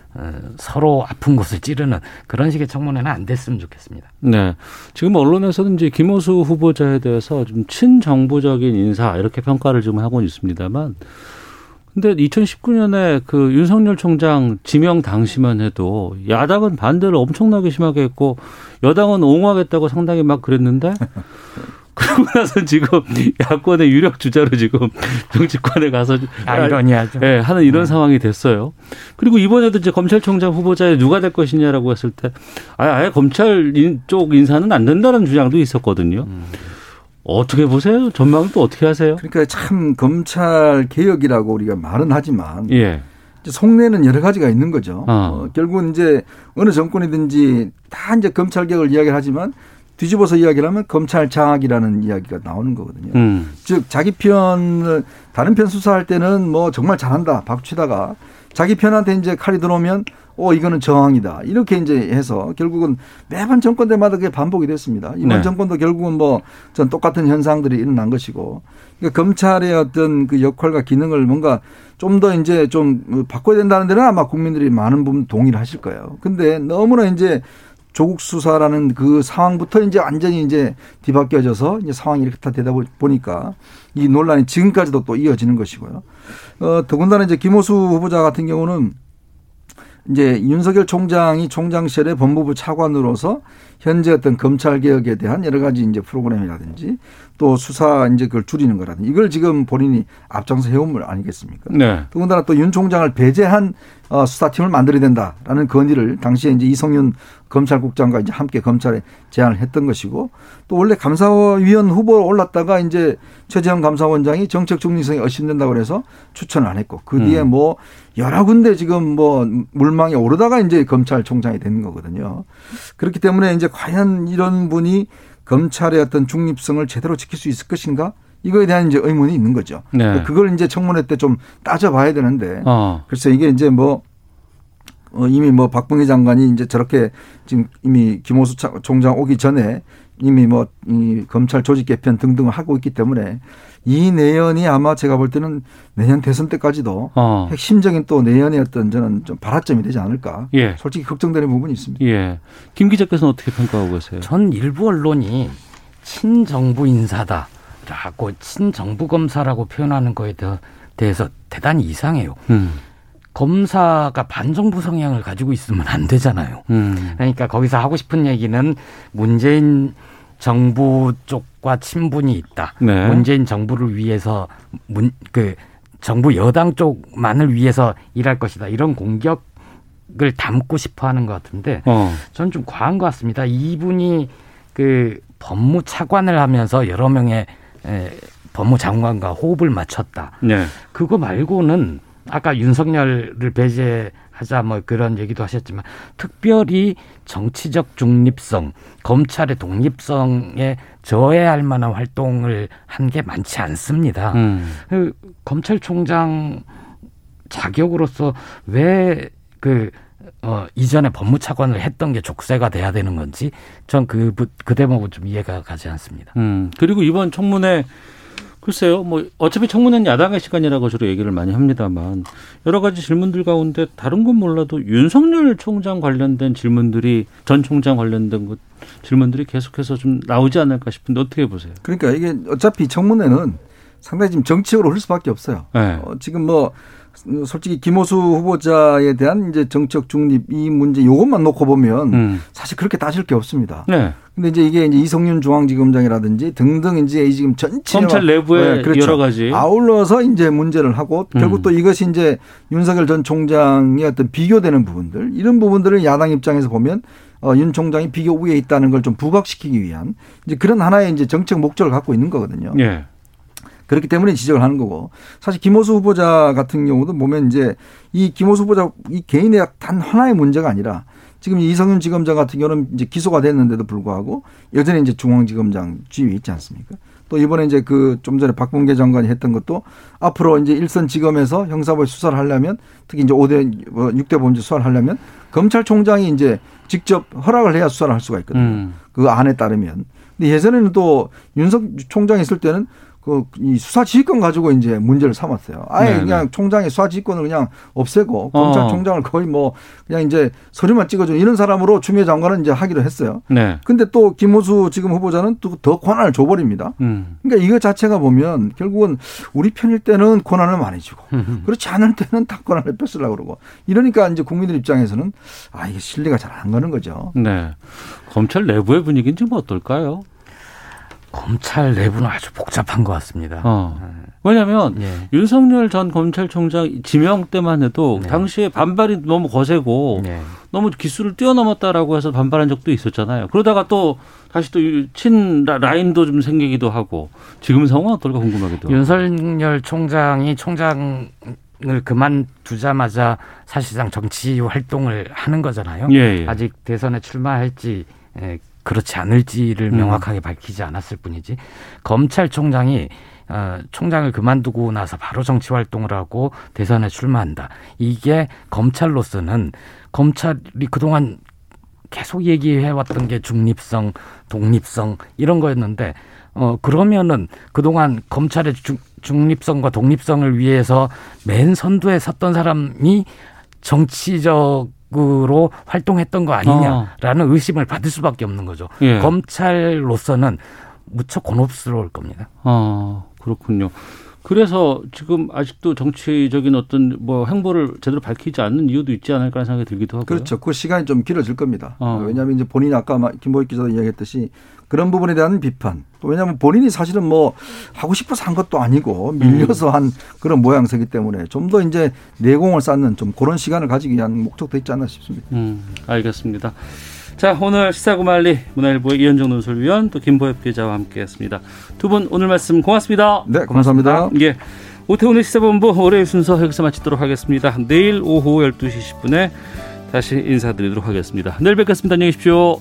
서로 아픈 곳을 찌르는 그런 식의 청문회는 안 됐으면 좋겠습니다. 네. 지금 언론에서는 이제 김호수 후보자에 대해서 좀 친정부적인 인사 이렇게 평가를 좀 하고 있습니다만 근데 2019년에 그 윤석열 총장 지명 당시만 해도 야당은 반대를 엄청나게 심하게 했고 여당은 옹호하겠다고 상당히 막 그랬는데 그러고 나서 지금 야권의 유력 주자로 지금 정치권에 가서 아이러니하죠. 예, 하는 이런 네. 상황이 됐어요. 그리고 이번에도 이제 검찰총장 후보자에 누가 될 것이냐라고 했을 때 아예, 아예 검찰 쪽 인사는 안 된다는 주장도 있었거든요. 음. 어떻게 보세요? 전망을 또 어떻게 하세요? 그러니까 참 검찰 개혁이라고 우리가 말은 하지만 예. 속내는 여러 가지가 있는 거죠. 어. 어, 결국은 이제 어느 정권이든지 다 이제 검찰 개혁을 이야기를 하지만 뒤집어서 이야기를 하면 검찰 장악이라는 이야기가 나오는 거거든요. 음. 즉 자기 편을 다른 편 수사할 때는 뭐 정말 잘한다 박치다가 자기 편한테 이제 칼이 들어오면 어 이거는 저항이다 이렇게 이제 해서 결국은 매번 정권들마다 그게 반복이 됐습니다. 이번 네. 정권도 결국은 뭐 전 똑같은 현상들이 일어난 것이고 그러니까 검찰의 어떤 그 역할과 기능을 뭔가 좀 더 이제 좀 바꿔야 된다는 데는 아마 국민들이 많은 부분 동의를 하실 거예요. 근데 너무나 이제 조국 수사라는 그 상황부터 이제 완전히 이제 뒤바뀌어져서 이제 상황이 이렇게 다 되다 보니까 이 논란이 지금까지도 또 이어지는 것이고요. 어, 더군다나 이제 김호수 후보자 같은 경우는 이제 윤석열 총장이 총장실의 법무부 차관으로서 현재 어떤 검찰 개혁에 대한 여러 가지 이제 프로그램이라든지 또 수사 이제 그걸 줄이는 거라든지 이걸 지금 본인이 앞장서 해온 물 아니겠습니까? 네. 더군다나 또 윤 총장을 배제한 어, 수사팀을 만들어야 된다라는 건의를 당시에 이제 이성윤 검찰국장과 이제 함께 검찰에 제안을 했던 것이고 또 원래 감사위원 후보로 올랐다가 이제 최재형 감사원장이 정책 중립성이 의심된다고 그래서 추천을 안 했고 그 뒤에 음. 뭐 여러 군데 지금 뭐 물망에 오르다가 이제 검찰총장이 되는 거거든요. 그렇기 때문에 이제 과연 이런 분이 검찰의 어떤 중립성을 제대로 지킬 수 있을 것인가? 이거에 대한 이제 의문이 있는 거죠. 네. 그걸 이제 청문회 때 좀 따져봐야 되는데 어. 글쎄 이게 이제 뭐 어, 이미 뭐 박봉희 장관이 이제 저렇게 지금 이미 김호수 총장 오기 전에 이미 뭐 이 검찰 조직 개편 등등을 하고 있기 때문에 이 내연이 아마 제가 볼 때는 내년 대선 때까지도 어. 핵심적인 또 내연의 어떤 저는 좀 발화점이 되지 않을까. 예. 솔직히 걱정되는 부분이 있습니다. 예. 김 기자께서는 어떻게 평가하고 계세요? 전 일부 언론이 친정부 인사다. 라고 친정부 검사라고 표현하는 거에 대해서 대단히 이상해요. 음. 검사가 반정부 성향을 가지고 있으면 안 되잖아요. 음. 그러니까 거기서 하고 싶은 얘기는 문재인 정부 쪽과 친분이 있다. 네. 문재인 정부를 위해서 문, 그 정부 여당 쪽만을 위해서 일할 것이다. 이런 공격을 담고 싶어 하는 것 같은데 어. 저는 좀 과한 것 같습니다. 이분이 그 법무차관을 하면서 여러 명의 에, 법무장관과 호흡을 맞췄다. 네. 그거 말고는 아까 윤석열을 배제하자 뭐 그런 얘기도 하셨지만 특별히 정치적 중립성, 검찰의 독립성에 저해할 만한 활동을 한 게 많지 않습니다. 음. 그 검찰총장 자격으로서 왜그 어, 이전에 법무차관을 했던 게 족쇄가 돼야 되는 건지 전 그, 그 대목은 좀 이해가 가지 않습니다. 음, 그리고 이번 청문회 글쎄요, 뭐 어차피 청문회는 야당의 시간이라고 주로 얘기를 많이 합니다만 여러 가지 질문들 가운데 다른 건 몰라도 윤석열 총장 관련된 질문들이 전 총장 관련된 것 질문들이 계속해서 좀 나오지 않을까 싶은데 어떻게 보세요? 그러니까 이게 어차피 청문회는 상당히 지금 정치적으로 흘 수밖에 없어요. 네. 어, 지금 뭐 솔직히 김호수 후보자에 대한 이제 정책 중립 이 문제 요것만 놓고 보면 음. 사실 그렇게 따질 게 없습니다. 네. 근데 이제 이게 이제 이성윤 중앙지검장이라든지 등등 이제 이 지금 전체 검찰 내부의 네, 그렇죠. 여러 가지 아울러서 이제 문제를 하고 결국 음. 또 이것이 이제 윤석열 전 총장의 어떤 비교되는 부분들 이런 부분들을 야당 입장에서 보면 어, 윤 총장이 비교 우위에 있다는 걸 좀 부각시키기 위한 이제 그런 하나의 이제 정책 목적을 갖고 있는 거거든요. 네. 그렇기 때문에 지적을 하는 거고 사실 김호수 후보자 같은 경우도 보면 이제 이 김호수 후보자 이 개인의 단 하나의 문제가 아니라 지금 이성윤 지검장 같은 경우는 이제 기소가 됐는데도 불구하고 여전히 이제 중앙지검장 지위에 있지 않습니까? 또 이번에 이제 그 좀 전에 박봉계 장관이 했던 것도 앞으로 이제 일선 지검에서 형사부에 수사를 하려면 특히 이제 5대, 6대 뭐 범죄 수사를 하려면 검찰총장이 이제 직접 허락을 해야 수사를 할 수가 있거든요. 음. 그 안에 따르면. 근데 예전에는 또 윤석 총장이 있을 때는 그이 수사 지휘권 가지고 이제 문제를 삼았어요. 아예 네네. 그냥 총장의 수사 지휘권을 그냥 없애고 어. 검찰총장을 거의 뭐 그냥 이제 서류만 찍어주는 이런 사람으로 추미애 장관은 이제 하기로 했어요. 네. 근데 또 김호수 지금 후보자는 또 더 권한을 줘버립니다. 음. 그러니까 이거 자체가 보면 결국은 우리 편일 때는 권한을 많이 주고 그렇지 않을 때는 다 권한을 뺏으려고 그러고 이러니까 이제 국민들 입장에서는 아 이게 신뢰가 잘 안 가는 거죠. 네. 검찰 내부의 분위기는 좀 어떨까요? 검찰 내부는 아주 복잡한 것 같습니다. 어. 네. 왜냐하면 예. 윤석열 전 검찰총장 지명 때만 해도 네. 당시에 반발이 너무 거세고 네. 너무 기술을 뛰어넘었다라고 해서 반발한 적도 있었잖아요. 그러다가 또 다시 또 친 라인도 좀 생기기도 하고 지금 상황은 어떨까 궁금하기도. 윤석열 총장이 총장 을 그만두자마자 사실상 정치 활동을 하는 거잖아요. 예, 예. 아직 대선에 출마할지 예, 그렇지 않을지를 음. 명확하게 밝히지 않았을 뿐이지 검찰총장이 어, 총장을 그만두고 나서 바로 정치 활동을 하고 대선에 출마한다. 이게 검찰로서는 검찰이 그동안 계속 얘기해왔던 게 중립성, 독립성 이런 거였는데 어 그러면은 그동안 검찰의 중, 중립성과 독립성을 위해서 맨 선두에 섰던 사람이 정치적 으로 활동했던 거 아니냐라는 어. 의심을 받을 수밖에 없는 거죠. 예. 검찰로서는 무척 곤혹스러울 겁니다. 어. 그렇군요. 그래서 지금 아직도 정치적인 어떤 뭐 행보를 제대로 밝히지 않는 이유도 있지 않을까 하는 생각이 들기도 하고요. 그렇죠. 그 시간이 좀 길어질 겁니다. 어. 왜냐하면 이제 본인이 아까 김보익 기자도 이야기했듯이 그런 부분에 대한 비판. 왜냐하면 본인이 사실은 뭐 하고 싶어서 한 것도 아니고 밀려서 음. 한 그런 모양새기 때문에 좀 더 이제 내공을 쌓는 좀 그런 시간을 가지기 위한 목적도 있지 않나 싶습니다. 음, 알겠습니다. 자, 오늘 시사구말리 문화일보의 이현정 논설위원 또 김보엽 기자와 함께했습니다. 두 분 오늘 말씀 고맙습니다. 네, 감사합니다. 예. 오태훈의 시사본부 올해 순서 여기서 마치도록 하겠습니다. 내일 오후 12시 10분에 다시 인사드리도록 하겠습니다. 내일 뵙겠습니다. 안녕히 계십시오.